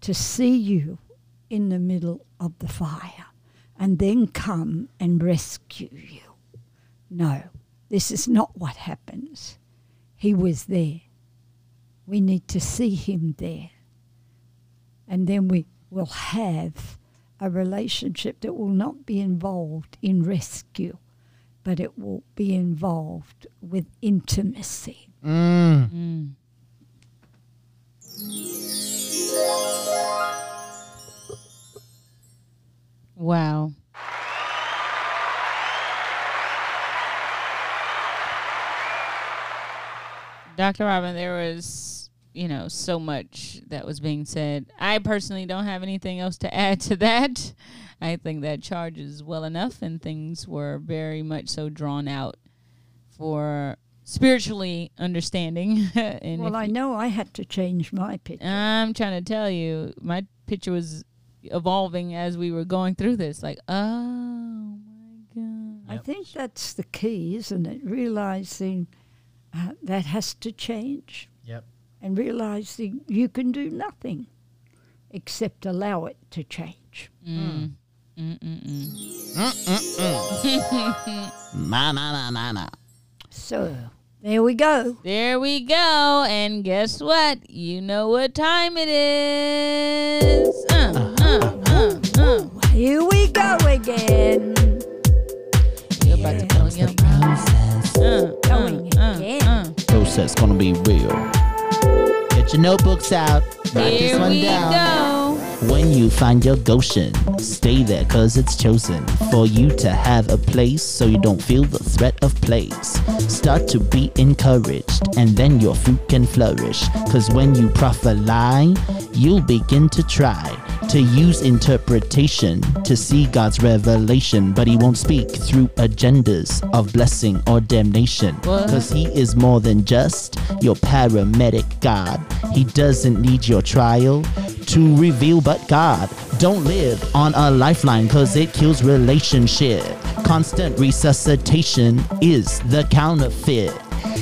to see you in the middle of the fire and then come and rescue you. No, this is not what happens. He was there. We need to see him there. And then we will have a relationship that will not be involved in rescue, but it will be involved with intimacy. Mm. mm, Wow. Dr. Robin, there was, you know, so much that was being said. I personally don't have anything else to *laughs* add to that. I think that charge is well enough, and things were very much so drawn out for spiritually understanding. *laughs* and Well, I know I had to change my picture. I'm trying to tell you, my picture was evolving as we were going through this. Like, oh my god. I think that's the key, isn't it? Realizing uh, that has to change Yep. realize that you can do nothing except allow it to change. Mm. *laughs* Mm-mm-mm. Ma na na na na. So there we go. There we go. And guess what? You know what time it is. Uh, uh, uh, uh. Here we go again. You're about to blow your mind. Uh, Going uh, uh, again. uh. Process gonna be real. Get your notebooks out. Write this one we down. go. When you find your Goshen, stay there cause it's chosen for you to have a place so you don't feel the threat of plagues. Start to be encouraged and then your fruit can flourish. Cause when you lie, you'll begin to try to use interpretation to see God's revelation, but He won't speak through agendas of blessing or damnation. Cause He is more than just your paramedic God. He doesn't need your trial to reveal but God. Don't live on a lifeline cause it kills relationship. Constant resuscitation is the counterfeit.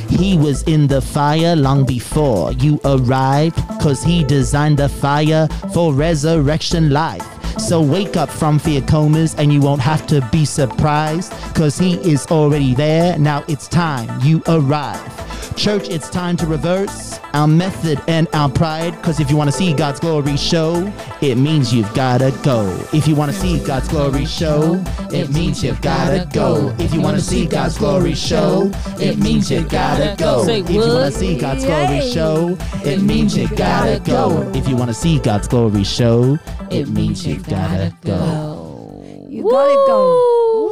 He was in the fire long before you arrived cause he designed the fire for resurrection life. So wake up from fear comas and you won't have to be surprised cause he is already there. Now it's time you arrive. Church, it's time to reverse our method and our pride. Cause if you wanna see God's glory show, it means you've gotta go. If you wanna see God's glory show, it means you've gotta go. If you wanna see God's glory show, it means you've gotta go. If you wanna see God's glory show, it means you've gotta go. If you wanna see God's glory show, it means you've gotta go. You gotta go.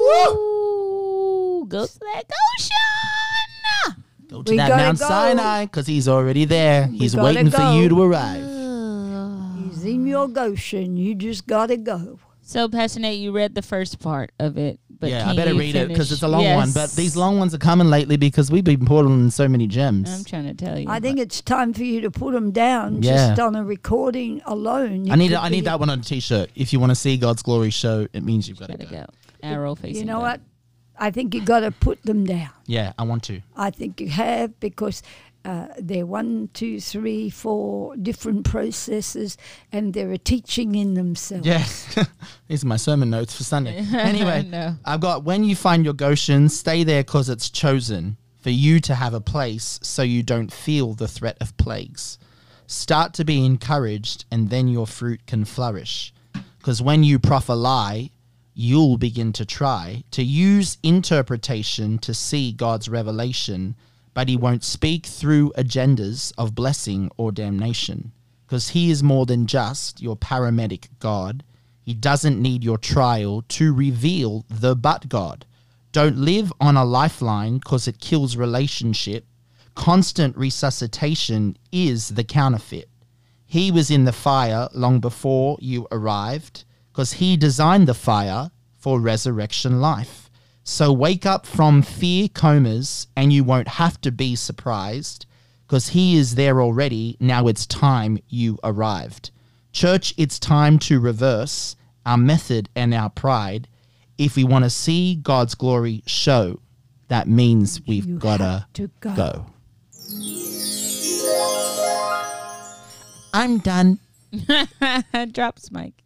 Woo! Go to that Goshen. Go to We that gotta Mount go. Sinai, cause he's already there. He's gotta waiting for go. you to arrive. *sighs* He's in your Goshen. You just gotta go. So, Pastor Nate, you read the first part of it, but yeah, I better you read it because it's a long one. But these long ones are coming lately because we've been pulling so many gems. I'm trying to tell you. I think it's time for you to put them down Yeah. just on a recording alone. You I need could I need that one on a t-shirt. If you want to see God's glory show, it means you've got to go. go. Arrow facing. You know up. what? I think you got to put them down. Yeah, I want to. I think you have because uh, they're one, two, three, four different processes, and they're a teaching in themselves. Yeah, *laughs* these are my sermon notes for Sunday. *laughs* Anyway, No. I've got when you find your Goshen, stay there because it's chosen for you to have a place so you don't feel the threat of plagues. Start to be encouraged, and then your fruit can flourish. Because when you proffer lie, you'll begin to try to use interpretation to see God's revelation, but He won't speak through agendas of blessing or damnation. Because He is more than just your paramedic God. He doesn't need your trial to reveal the but God. Don't live on a lifeline because it kills relationship. Constant resuscitation is the counterfeit. He was in the fire long before you arrived because he designed the fire for resurrection life. So wake up from fear comas and you won't have to be surprised because he is there already. Now it's time you arrived. Church, it's time to reverse our method and our pride. If we want to see God's glory show, that means we've got to go. go. I'm done. *laughs* Drops mic.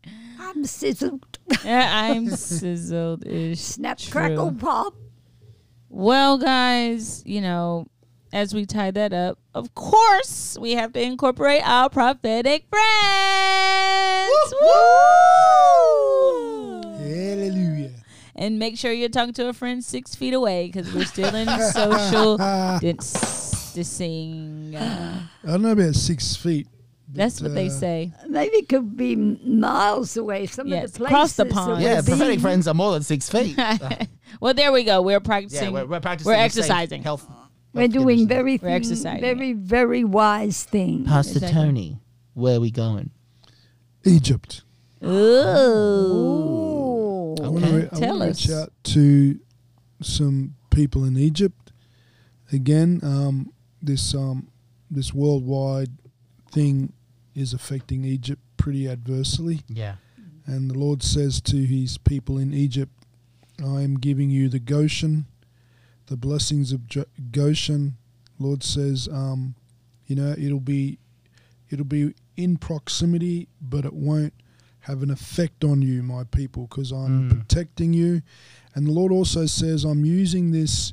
I'm sizzled. I'm *laughs* sizzled ish. Snap, crackle, pop. Well, guys, you know, as we tie that up, of course, we have to incorporate our prophetic friends. Woo! Hallelujah. And make sure you're talking to a friend six feet away because we're still in *laughs* social distancing. *gasps* I don't know about six feet. That's But, what they uh, say. Maybe it could be miles away. Some Yes, of the places. across the pond. we've Yeah, prophetic friends are more than six *laughs* feet. well, there we go. We're yeah, practicing. we're, we're practicing. we're exercising. Health. We're doing conditions. very, We're exercising very, very wise things. Pastor Exactly. Tony, where are we going? Egypt. Ooh. I want to Okay. re- Tell wanna reach out to some people in Egypt. Again, um, this um, this worldwide thing is affecting Egypt pretty adversely. Yeah. And the Lord says to his people in Egypt, I am giving you the Goshen, the blessings of Goshen. Lord says, um, you know, it'll be it'll be in proximity, but it won't have an effect on you, my people, because I'm Mm. protecting you. And the Lord also says, I'm using this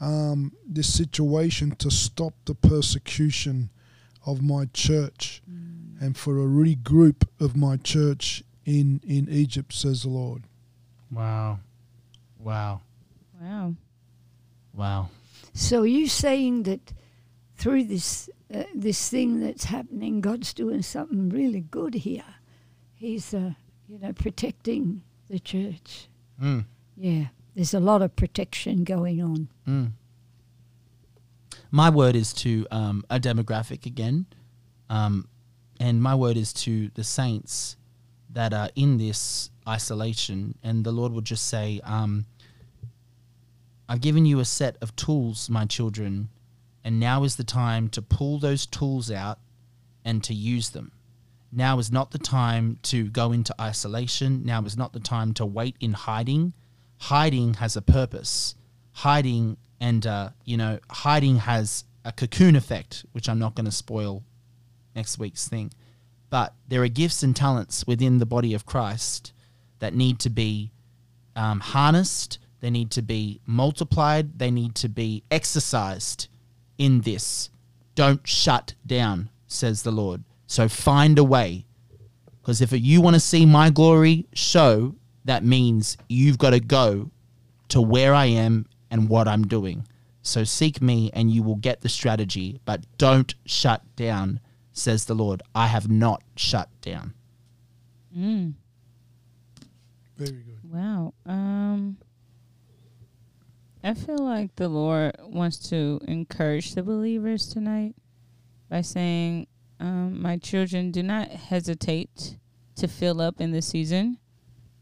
um, this situation to stop the persecution of my church and for a regroup of my church in, in Egypt, says the Lord. Wow. Wow. Wow. Wow. So you saying that through this uh, this thing that's happening, God's doing something really good here. He's uh, you know protecting the church. Mm. Yeah, there's a lot of protection going on. Mm. My word is to um, a demographic again, um, and my word is to the saints that are in this isolation. And the Lord will just say, um, I've given you a set of tools, my children, and now is the time to pull those tools out and to use them. Now is not the time to go into isolation. Now is not the time to wait in hiding. Hiding has a purpose. Hiding and uh, you know, hiding has a cocoon effect, which I'm not going to spoil next week's thing. But there are gifts and talents within the body of Christ that need to be um, harnessed. They need to be multiplied. They need to be exercised in this. Don't shut down, says the Lord. So find a way. Because if you want to see my glory show, that means you've got to go to where I am and what I'm doing. So seek me and you will get the strategy, but don't shut down, says the Lord. I have not shut down. Mm. Very good. Wow. Um I feel like the Lord wants to encourage the believers tonight by saying, um, my children, do not hesitate to fill up in the season.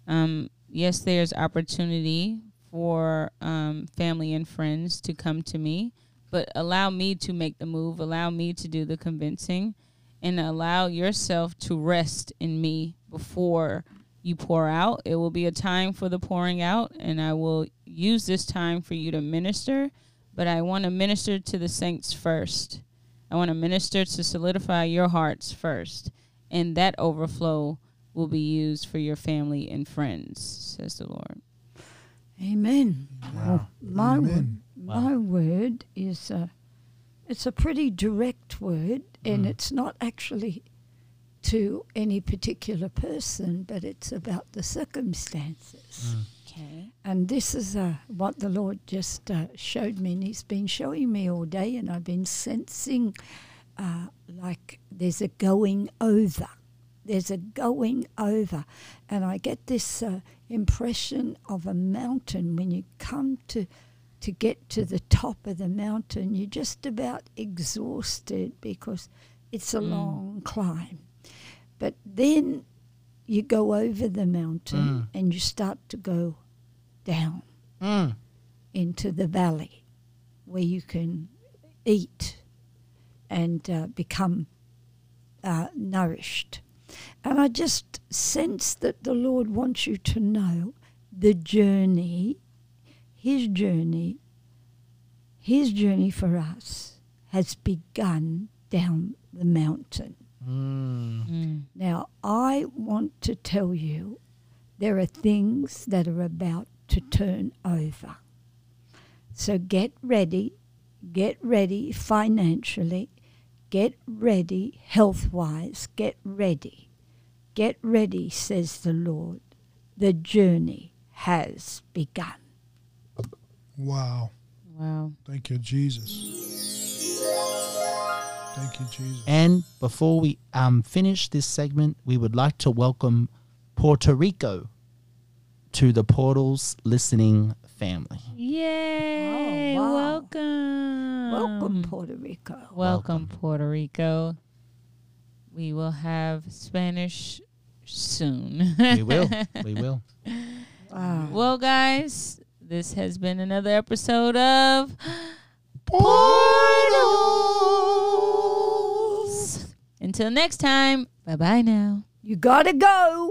Um, yes, there's opportunity for um, family and friends to come to me, but allow me to make the move, allow me to do the convincing, and allow yourself to rest in me before you pour out. It will be a time for the pouring out, and I will use this time for you to minister. But I want to minister to the saints first. I want to minister to solidify your hearts first, and that overflow will be used for your family and friends, says the Lord. Amen. Wow. My Amen. Word, my word is a, it's a pretty direct word, and Mm. it's not actually to any particular person, but it's about the circumstances. Okay. And this is uh, what the Lord just uh, showed me, and He's been showing me all day, and I've been sensing uh, like there's a going over. There's a going over. And I get this uh, impression of a mountain when you come to. To get to the top of the mountain, you're just about exhausted because it's a Mm. long climb. But then you go over the mountain Mm. and you start to go down Mm. into the valley where you can eat and uh, become uh, nourished. And I just sense that the Lord wants you to know the journey, His journey, His journey for us has begun down the mountain. Mm. Mm. Now, I want to tell you there are things that are about to turn over. So get ready, get ready financially, get ready health wise, get ready. Get ready, says the Lord. The journey has begun. Wow. Wow. Thank you, Jesus. Thank you, Jesus. And before we um, finish this segment, we would like to welcome Puerto Rico to the Portals listening family. Yay! Oh, wow. Welcome. Welcome, Puerto Rico. Welcome, Puerto Rico. We will have Spanish soon. We will. *laughs* we will. Wow. well, guys, this has been another episode of *gasps* Portals. Until next time, bye bye now. You gotta go.